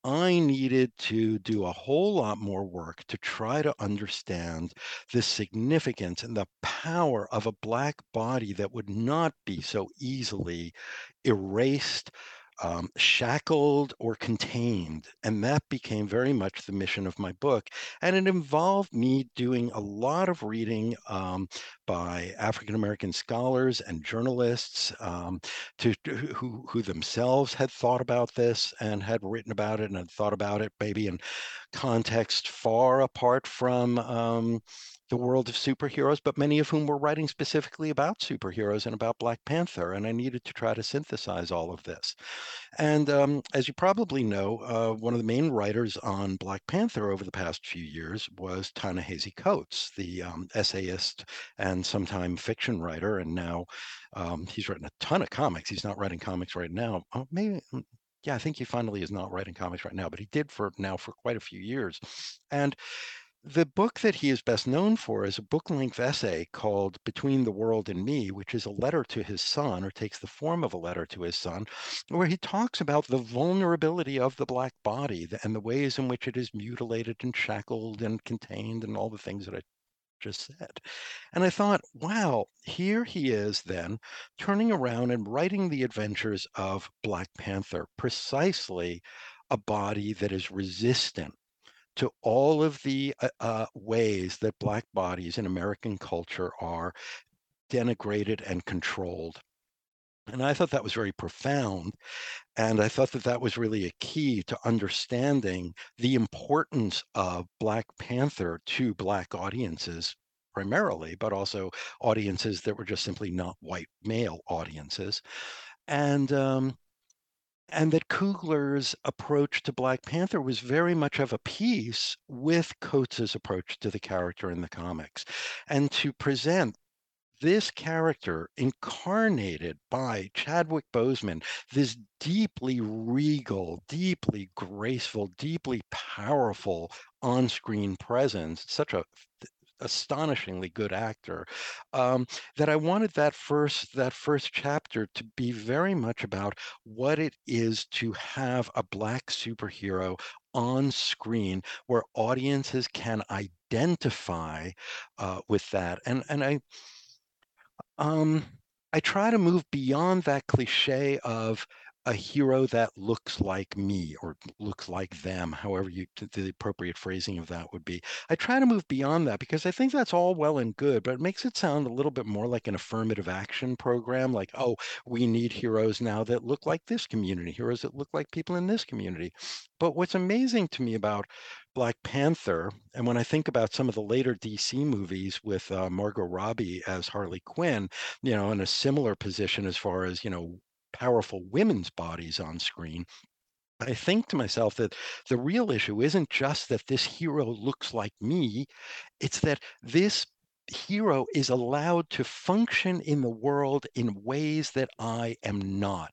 I needed to do a whole lot more work to try to understand the significance and the power of a black body that would not be so easily erased um, shackled or contained. And that became very much the mission of my book. And it involved me doing a lot of reading um, by African American scholars and journalists um, to, to, who, who themselves had thought about this and had written about it and had thought about it maybe in context far apart from um, the world of superheroes, but many of whom were writing specifically about superheroes and about Black Panther. And I needed to try to synthesize all of this. And um, as you probably know, uh, one of the main writers on Black Panther over the past few years was Ta-Nehisi Coates, the um, essayist and sometime fiction writer. And now um, he's written a ton of comics. He's not writing comics right now. Oh, maybe mm, yeah, I think he finally is not writing comics right now, but he did for now for quite a few years. And the book that he is best known for is a book length essay called Between the World and Me, which is a letter to his son, or takes the form of a letter to his son, where he talks about the vulnerability of the Black body and the ways in which it is mutilated and shackled and contained and all the things that I just said. And I thought, wow, here he is then turning around and writing the adventures of Black Panther, precisely a body that is resistant to all of the uh, uh, ways that Black bodies in American culture are denigrated and controlled. And I thought that was very profound. And I thought that that was really a key to understanding the importance of Black Panther to Black audiences primarily, but also audiences that were just simply not white male audiences. And um, and that Coogler's approach to Black Panther was very much of a piece with Coates's approach to the character in the comics, and to present this character incarnated by Chadwick Boseman, this deeply regal, deeply graceful, deeply powerful on-screen presence, such a astonishingly good actor um, that i wanted that first that first chapter to be very much about what it is to have a black superhero on screen where audiences can identify uh, with that. And and i um i try to move beyond that cliche of a hero that looks like me or looks like them, however you the appropriate phrasing of that would be. I try to move beyond that because I think that's all well and good, but it makes it sound a little bit more like an affirmative action program, like, oh, we need heroes now that look like this community, heroes that look like people in this community. But what's amazing to me about Black Panther, and when I think about some of the later DC movies with uh, Margot Robbie as Harley Quinn, you know, in a similar position as far as, you know, powerful women's bodies on screen, I think to myself that the real issue isn't just that this hero looks like me, it's that this hero is allowed to function in the world in ways that I am not.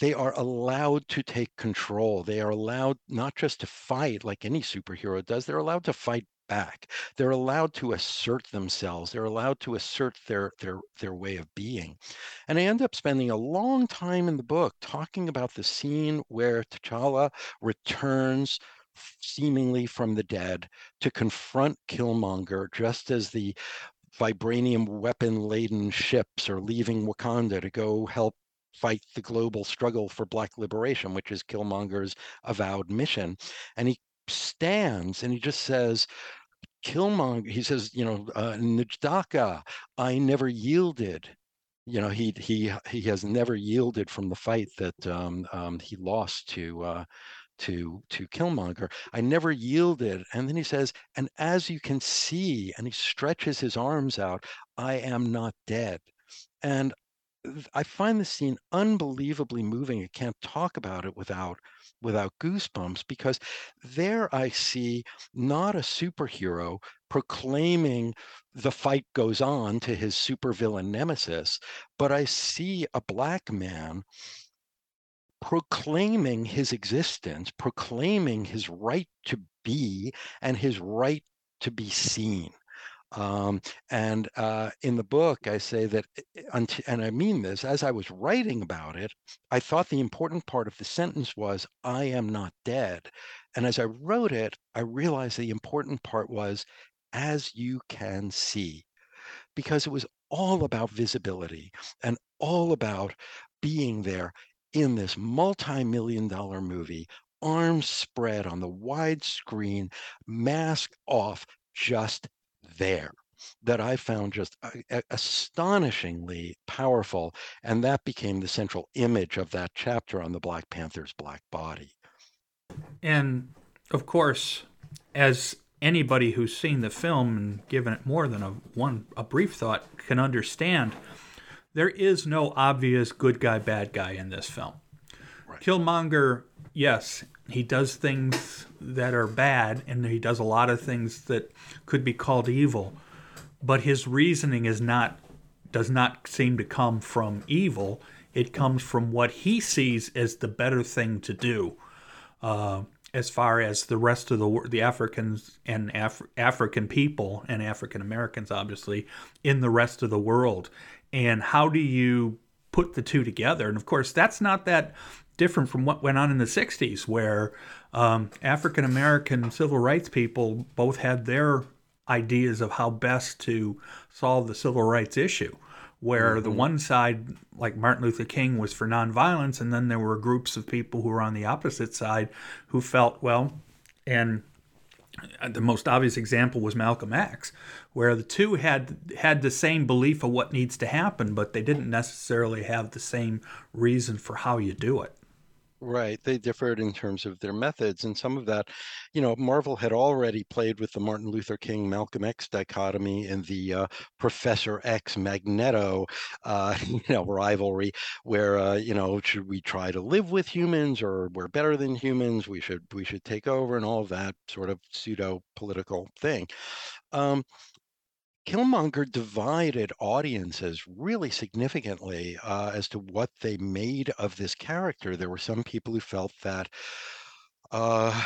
They are allowed to take control. They are allowed not just to fight like any superhero does, they're allowed to fight back. They're allowed to assert themselves. They're allowed to assert their their their way of being. And I end up spending a long time in the book talking about the scene where T'Challa returns seemingly from the dead to confront Killmonger just as the vibranium weapon laden ships are leaving Wakanda to go help fight the global struggle for black liberation, which is Killmonger's avowed mission. And he stands and he just says, Killmonger, he says, you know, uh, N'Jadaka, I never yielded. You know, he he he has never yielded from the fight that um, um, he lost to uh, to to Killmonger. I never yielded. And then he says, and as you can see, and he stretches his arms out, I am not dead. And I find the scene unbelievably moving. I can't talk about it without without goosebumps because there I see not a superhero proclaiming the fight goes on to his supervillain nemesis, but I see a black man proclaiming his existence, proclaiming his right to be and his right to be seen. Um, and uh, in the book, I say that, eh, eh, and I mean this, as I was writing about it, I thought the important part of the sentence was, I am not dead. And as I wrote it, I realized the important part was, as you can see, because it was all about visibility and all about being there in this multi million dollar movie, arms spread on the wide screen, mask off, just there that I found just uh, astonishingly powerful. And that became the central image of that chapter on the Black Panther's black body. And of course, as anybody who's seen the film and given it more than a one a brief thought can understand, there is no obvious good guy bad guy in this film. Right. Killmonger, yes, he does things that are bad and he does a lot of things that could be called evil. But his reasoning is not does not seem to come from evil. It comes from what he sees as the better thing to do uh, as far as the rest of the the Africans and Af- African people and African Americans obviously in the rest of the world. And how do you put the two together? And of course that's not that different from what went on in the 60s, where um, African American civil rights people both had their ideas of how best to solve the civil rights issue. Where mm-hmm. the one side, like Martin Luther King, was for nonviolence, and then there were groups of people who were on the opposite side who felt, well, and the most obvious example was Malcolm X, where the two had had the same belief of what needs to happen, but they didn't necessarily have the same reason for how you do it. Right. They differed in terms of their methods. And some of that, you know, Marvel had already played with the Martin Luther King Malcolm X dichotomy and the uh, Professor X Magneto, uh, you know, rivalry, where, uh, you know, should we try to live with humans or we're better than humans? We should we should take over and all of that sort of pseudo political thing. Um, Killmonger divided audiences really significantly uh, as to what they made of this character. There were some people who felt that uh,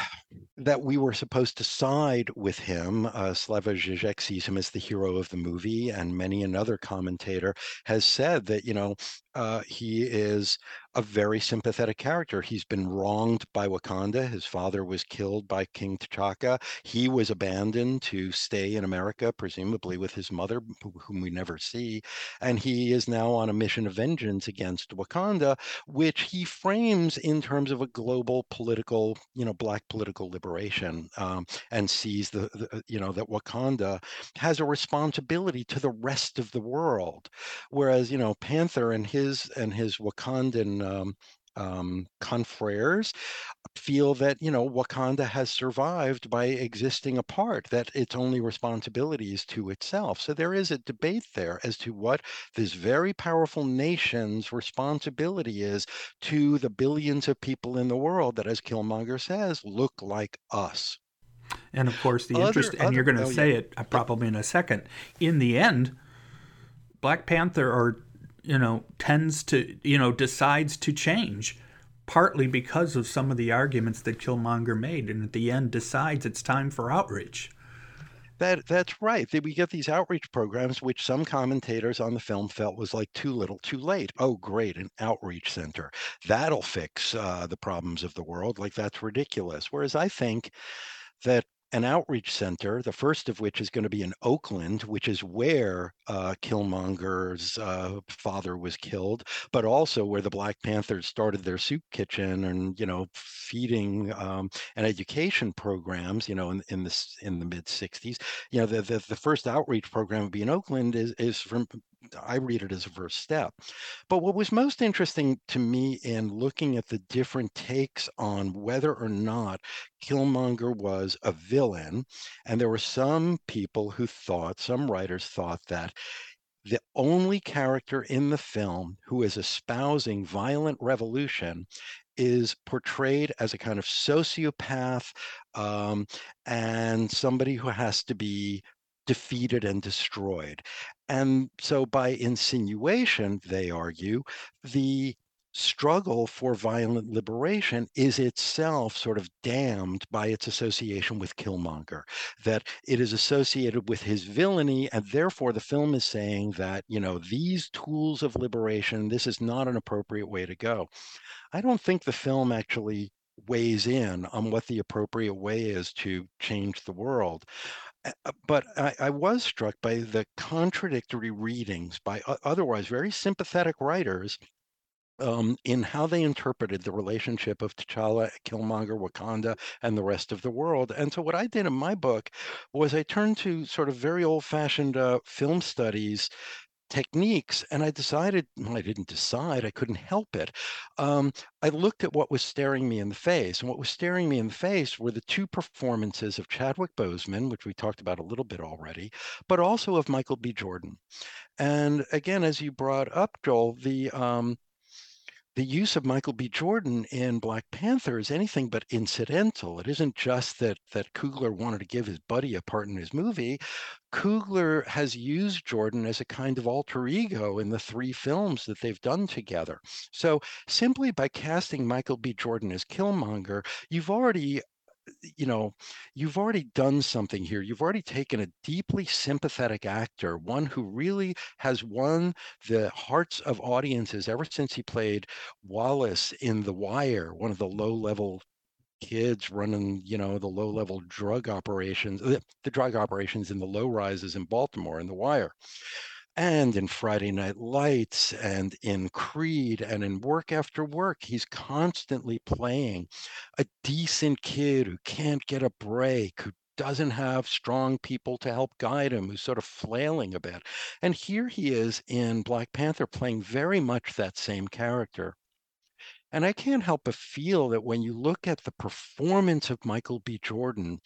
that we were supposed to side with him. Uh, Slavoj Žižek sees him as the hero of the movie, and many another commentator has said that you know uh, he is a very sympathetic character. He's been wronged by Wakanda. His father was killed by King T'Chaka. He was abandoned to stay in America, presumably with his mother, whom we never see. And he is now on a mission of vengeance against Wakanda, which he frames in terms of a global political, you know, black political liberation, um, and sees the, the, you know, that Wakanda has a responsibility to the rest of the world. Whereas, you know, Panther and his his and his Wakandan um, um, confreres feel that you know Wakanda has survived by existing apart, that its only responsibility is to itself. So there is a debate there as to what this very powerful nation's responsibility is to the billions of people in the world that, as Killmonger says, look like us. And of course, the other, interest, and other, you're going to oh, say yeah. it uh, probably in a second. In the end, Black Panther or you know, tends to, you know, decides to change partly because of some of the arguments that Killmonger made, and at the end decides it's time for outreach. That that's right. We get these outreach programs, which some commentators on the film felt was like too little, too late. Oh, great, an outreach center that'll fix uh, the problems of the world. Like that's ridiculous. Whereas I think that an outreach center, the first of which is going to be in Oakland, which is where uh, Killmonger's uh, father was killed, but also where the Black Panthers started their soup kitchen and you know feeding um, and education programs. You know, in in the in the mid '60s, you know the, the the first outreach program would be in Oakland is is from I read it as a first step. But what was most interesting to me in looking at the different takes on whether or not Killmonger was a villain, and there were some people who thought, some writers thought that the only character in the film who is espousing violent revolution is portrayed as a kind of sociopath um, and somebody who has to be defeated and destroyed. And so, by insinuation, they argue, the struggle for violent liberation is itself sort of damned by its association with Killmonger, that it is associated with his villainy, and therefore the film is saying that, you know, these tools of liberation, this is not an appropriate way to go. I don't think the film actually weighs in on what the appropriate way is to change the world. Uh, but I, I, was struck by the contradictory readings by otherwise very sympathetic writers um, in how they interpreted the relationship of T'Challa, Killmonger, Wakanda, and the rest of the world. And so, what I did in my book was I turned to sort of very old fashioned uh, film studies techniques and i decided well, i didn't decide i couldn't help it. Um, i looked at what was staring me in the face and what was staring me in the face were the two performances of chadwick boseman which we talked about a little bit already but also of michael b. Jordan. And again as you brought up joel the um, the use of Michael B. Jordan in Black Panther is anything but incidental. It isn't just that that Coogler wanted to give his buddy a part in his movie. Coogler has used Jordan as a kind of alter ego in the three films that they've done together. So simply by casting Michael B. Jordan as Killmonger, you've already you know, you've already done something here. You've already taken a deeply sympathetic actor, one who really has won the hearts of audiences ever since he played Wallace in The Wire, one of the low level kids running, you know, the low level drug operations, the, the drug operations in the low rises in Baltimore in The Wire and in Friday Night Lights and in Creed and in Work After Work. He's constantly playing a decent kid who can't get a break, who doesn't have strong people to help guide him, who's sort of flailing a bit. And here he is in Black Panther playing very much that same character. And I can't help but feel that when you look at the performance of Michael B. Jordan,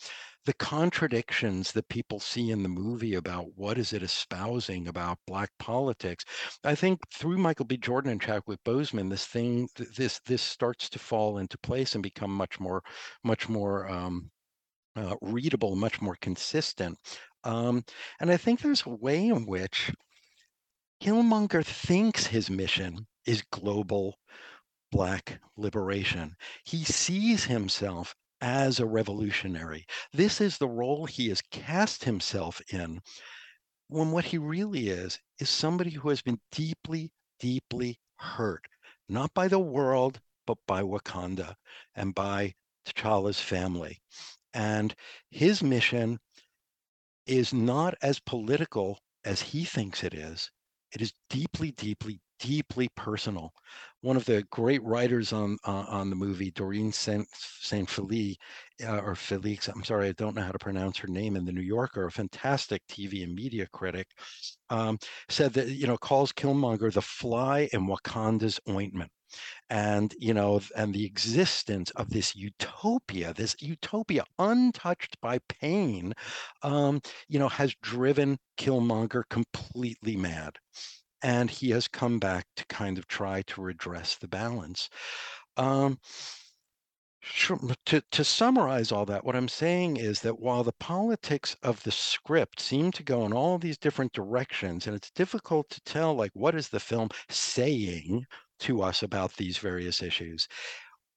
the contradictions that people see in the movie about what is it espousing about black politics, I think through Michael B. Jordan and Chadwick Boseman, this thing, this this starts to fall into place and become much more, much more um, uh, readable, much more consistent. Um, and I think there's a way in which Killmonger thinks his mission is global Black liberation. He sees himself as a revolutionary. This is the role he has cast himself in, when what he really is, is somebody who has been deeply, deeply hurt, not by the world, but by Wakanda and by T'Challa's family. And his mission is not as political as he thinks it is. It is deeply, deeply, deeply personal. One of the great writers on uh, on the movie, Doreen Saint Saint Philly, uh, or Felix, I'm sorry, I don't know how to pronounce her name in the New Yorker, a fantastic TV and media critic, um, said that you know calls Killmonger the fly in Wakanda's ointment. And you know and the existence of this utopia this utopia untouched by pain um, you know has driven killmonger completely mad and he has come back to kind of try to redress the balance. Um, to, to summarize all that, what I'm saying is that while the politics of the script seem to go in all these different directions, and it's difficult to tell, like, what is the film saying to us about these various issues,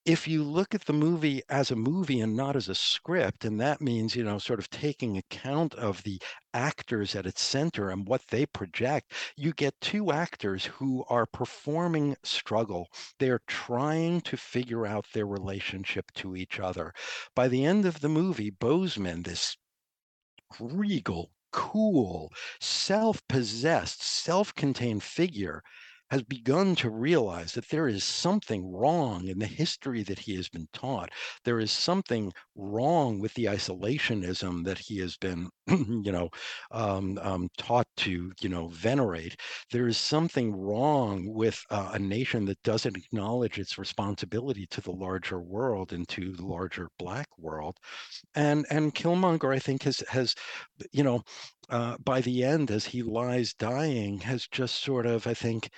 if you look at the movie as a movie and not as a script, and that means, you know, sort of taking account of the actors at its center and what they project, you get two actors who are performing struggle. They're trying to figure out their relationship to each other. By the end of the movie, Boseman, this regal, cool, self possessed, self contained figure has begun to realize that there is something wrong in the history that he has been taught. There is something wrong with the isolationism that he has been, you know, um, um, taught to, you know, venerate. There is something wrong with uh, a nation that doesn't acknowledge its responsibility to the larger world and to the larger black world. And and Killmonger, I think, has has, you know, uh, by the end, as he lies dying, has just sort of, I think,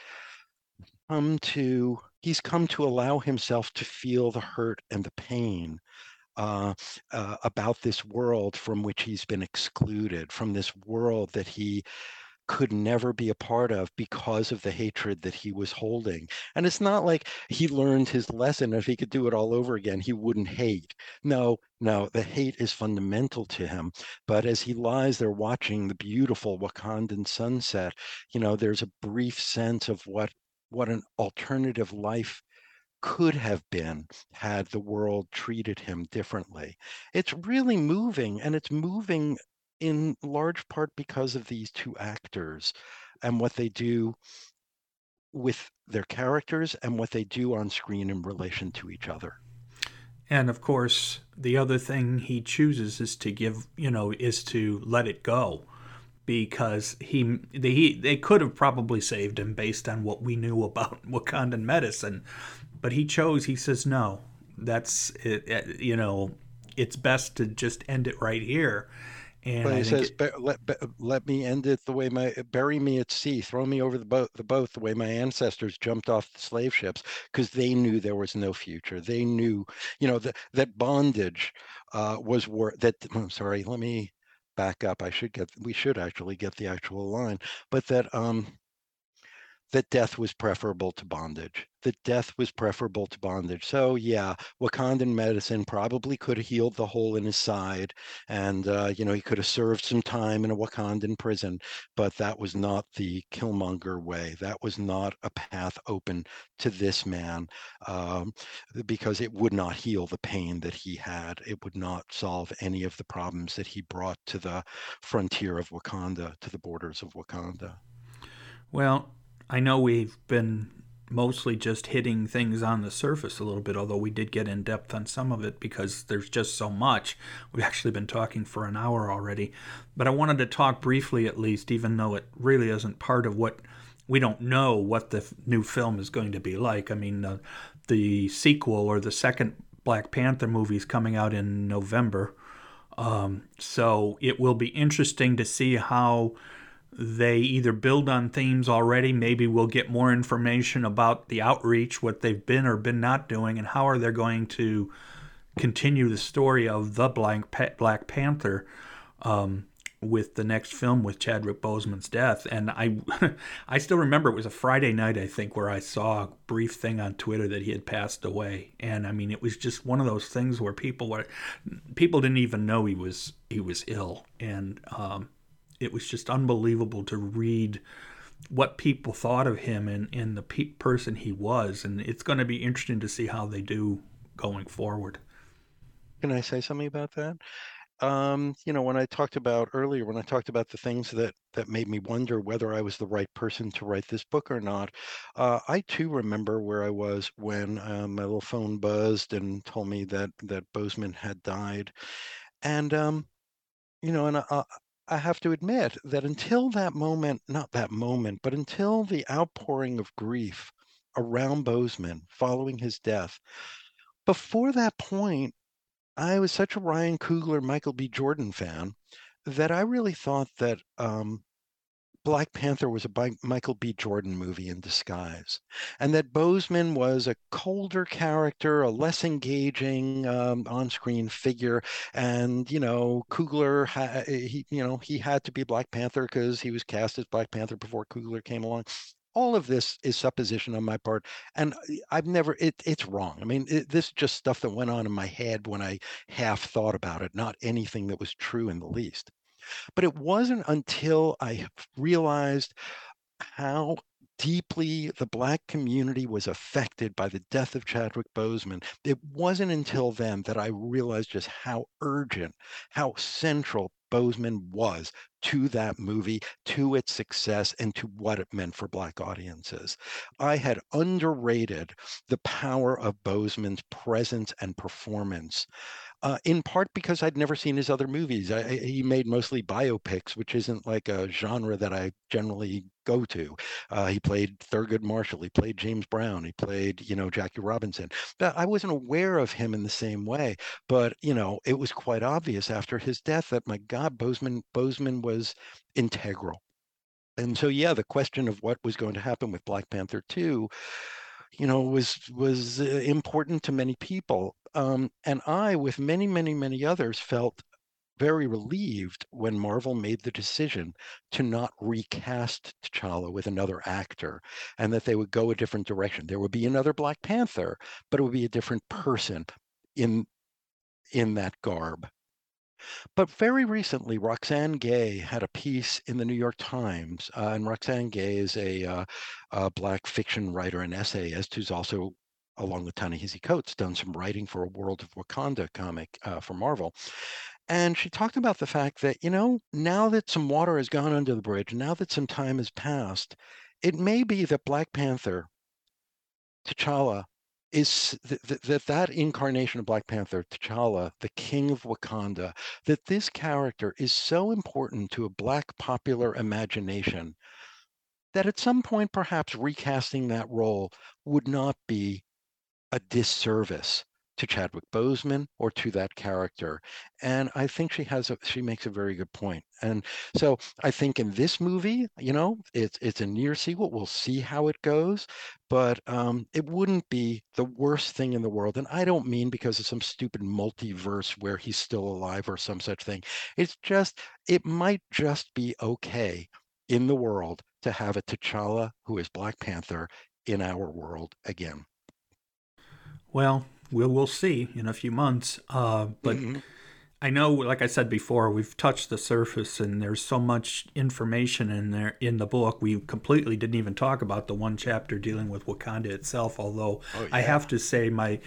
come to he's come to allow himself to feel the hurt and the pain uh, uh, about this world from which he's been excluded, from this world that he could never be a part of because of the hatred that he was holding. And it's not like he learned his lesson. If he could do it all over again, he wouldn't hate. No, no, the hate is fundamental to him. But as he lies there watching the beautiful Wakandan sunset, you know, there's a brief sense of what what an alternative life could have been had the world treated him differently. It's really moving, and it's moving in large part because of these two actors and what they do with their characters and what they do on screen in relation to each other. And of course, the other thing he chooses is to give, you know, is to let it go because he they, he, they could have probably saved him based on what we knew about Wakandan medicine, but he chose. He says no. That's it, it, you know, it's best to just end it right here. And but he says, it, let, let me end it the way my bury me at sea, throw me over the boat, the boat the way my ancestors jumped off the slave ships, because they knew there was no future. They knew, you know, that that bondage uh, was worth. That I'm sorry, let me back up. I should get, we should actually get the actual line, but that um, that death was preferable to bondage. That death was preferable to bondage. So yeah, Wakandan medicine probably could have healed the hole in his side, and uh, you know he could have served some time in a Wakandan prison. But that was not the Killmonger way. That was not a path open to this man, um, because it would not heal the pain that he had. It would not solve any of the problems that he brought to the frontier of Wakanda, to the borders of Wakanda. Well, I know we've been mostly just hitting things on the surface a little bit, although we did get in depth on some of it because there's just so much. We've actually been talking for an hour already. But I wanted to talk briefly, at least, even though it really isn't part of what we don't know what the new film is going to be like. I mean, uh, the sequel or the second Black Panther movie is coming out in November. Um, so it will be interesting to see how they either build on themes already maybe we'll get more information about the outreach what they've been or been not doing and how are they going to continue the story of the black, panther um, with the next film with chadwick boseman's death. And i i still remember it was a friday night i think where i saw a brief thing on twitter that he had passed away. And i mean it was just one of those things where people were people didn't even know he was he was ill. And um, it was just unbelievable to read what people thought of him and, and the pe- person he was. And it's going to be interesting to see how they do going forward. Can I say something about that? Um, you know, when I talked about earlier, when I talked about the things that that made me wonder whether I was the right person to write this book or not, uh, I too remember where I was when uh, my little phone buzzed and told me that that Boseman had died, and um, you know, and I, I have to admit that until that moment, not that moment, but until the outpouring of grief around Boseman following his death, before that point, I was such a Ryan Coogler, Michael B. Jordan fan that I really thought that um, Black Panther was a Michael B. Jordan movie in disguise, and that Boseman was a colder character, a less engaging um, on-screen figure, and you know, Coogler, ha- he, you know, he had to be Black Panther because he was cast as Black Panther before Coogler came along. all of this is supposition on my part and i've never it, it's wrong i mean it, this is just stuff that went on in my head when i half thought about it not anything that was true in the least but it wasn't until i realized how deeply the black community was affected by the death of Chadwick Boseman. It wasn't until then that I realized just how urgent, how central Boseman was to that movie, to its success, and to what it meant for Black audiences. I had underrated the power of Boseman's presence and performance uh, in part because I'd never seen his other movies. I, he made mostly biopics, which isn't like a genre that I generally go to. Uh, he played Thurgood Marshall. He played James Brown. He played, you know, Jackie Robinson. But I wasn't aware of him in the same way. But you know, it was quite obvious after his death that my God, Bozeman Boseman was integral. And so, yeah, the question of what was going to happen with Black Panther 2 you know was was uh, important to many people um, and I, with many, many, many others, felt very relieved when Marvel made the decision to not recast T'Challa with another actor and that they would go a different direction. There would be another Black Panther, but it would be a different person in in that garb. But very recently, Roxane Gay had a piece in the New York Times, uh, and Roxane Gay is a, uh, a black fiction writer and essayist who's also along with Ta-Nehisi Coates, done some writing for a World of Wakanda comic uh, for Marvel. And she talked about the fact that, you know, now that some water has gone under the bridge, now that some time has passed, it may be that Black Panther, T'Challa, is th- th- that that incarnation of Black Panther, T'Challa, the king of Wakanda, that this character is so important to a Black popular imagination that at some point, perhaps recasting that role would not be a disservice to Chadwick Boseman or to that character. And I think she has a, she makes a very good point. And so I think in this movie, you know, it's it's a near sequel. We'll see how it goes, but um, it wouldn't be the worst thing in the world. And I don't mean because of some stupid multiverse where he's still alive or some such thing. It's just it might just be okay in the world to have a T'Challa who is Black Panther in our world again. Well, we'll we'll see in a few months. Uh, but mm-hmm. I know, like I said before, we've touched the surface, and there's so much information in there in the book. We completely didn't even talk about the one chapter dealing with Wakanda itself. Although oh, yeah. I have to say, my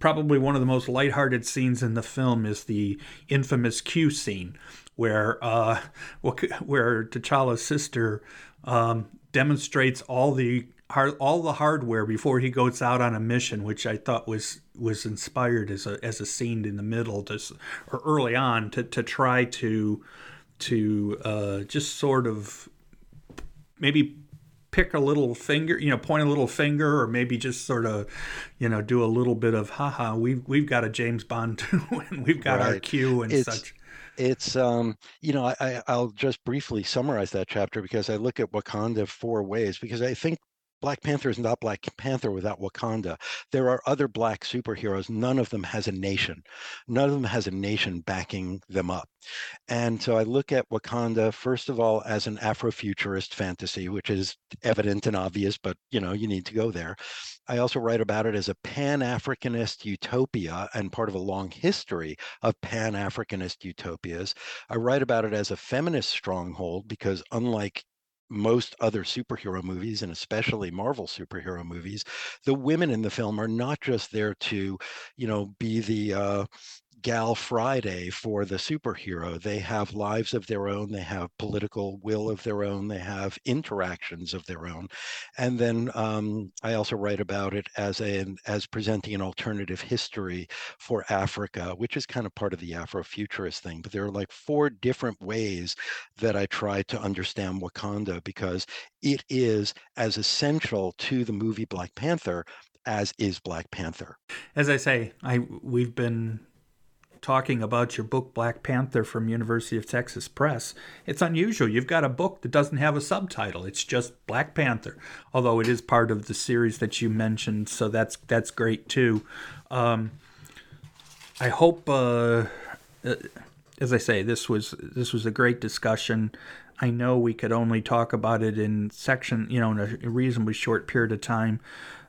probably one of the most lighthearted scenes in the film is the infamous Q scene, where uh, where T'Challa's sister um, demonstrates all the all the hardware before he goes out on a mission, which I thought was was inspired as a as a scene in the middle to or early on to to try to to uh, just sort of maybe pick a little finger, you know, point a little finger, or maybe just sort of, you know, do a little bit of haha. We've we've got a James Bond too, and we've got right. our Q and it's, such it's um you know I, i'll just briefly summarize that chapter because i look at wakanda four ways because i think Black Panther is not Black Panther without Wakanda. There are other Black superheroes. None of them has a nation. None of them has a nation backing them up. And so I look at Wakanda, first of all, as an Afrofuturist fantasy, which is evident and obvious, but you know, you need to go there. I also write about it as a Pan Africanist utopia and part of a long history of Pan Africanist utopias. I write about it as a feminist stronghold because, unlike most other superhero movies and especially Marvel superhero movies, the women in the film are not just there to, you know, be the uh, Gal Friday for the superhero. They have lives of their own, they have political will of their own, they have interactions of their own. And then um, I also write about it as a as presenting an alternative history for Africa, which is kind of part of the Afrofuturist thing. But there are like four different ways that I try to understand Wakanda because it is as essential to the movie Black Panther as is Black Panther. As I say, I we've been talking about your book Black Panther from University of Texas Press. It's unusual. You've got a book that doesn't have a subtitle. It's just Black Panther, although it is part of the series that you mentioned, so that's that's great too. Um, I hope, uh, uh, as I say, this was this was a great discussion. I know we could only talk about it in section, you know, in a reasonably short period of time.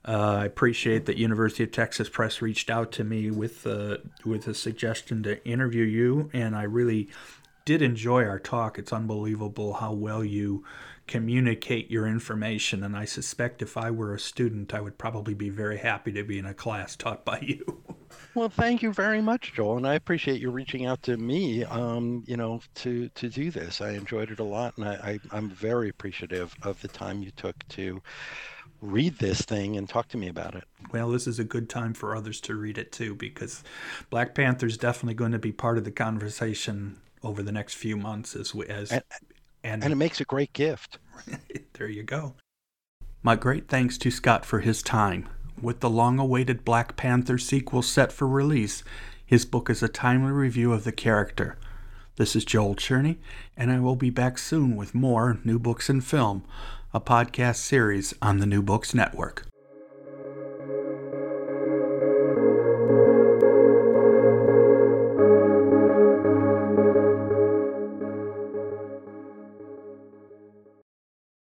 Uh, I appreciate that University of Texas Press reached out to me with uh, with a suggestion to interview you, and I really did enjoy our talk. It's unbelievable how well you communicate your information, and I suspect if I were a student, I would probably be very happy to be in a class taught by you. Well, thank you very much, Joel, and I appreciate you reaching out to me. Um, you know, to to do this. I enjoyed it a lot, and I, I I'm very appreciative of the time you took to read this thing and talk to me about it. Well, this is a good time for others to read it too, because Black Panther is definitely going to be part of the conversation over the next few months as we, as and, and, and it makes a great gift. there you go. My great thanks to Scott for his time. With the long awaited Black Panther sequel set for release, his book is a timely review of the character. This is Joel Cherney, and I will be back soon with more New Books and Film, a podcast series on the New Books Network.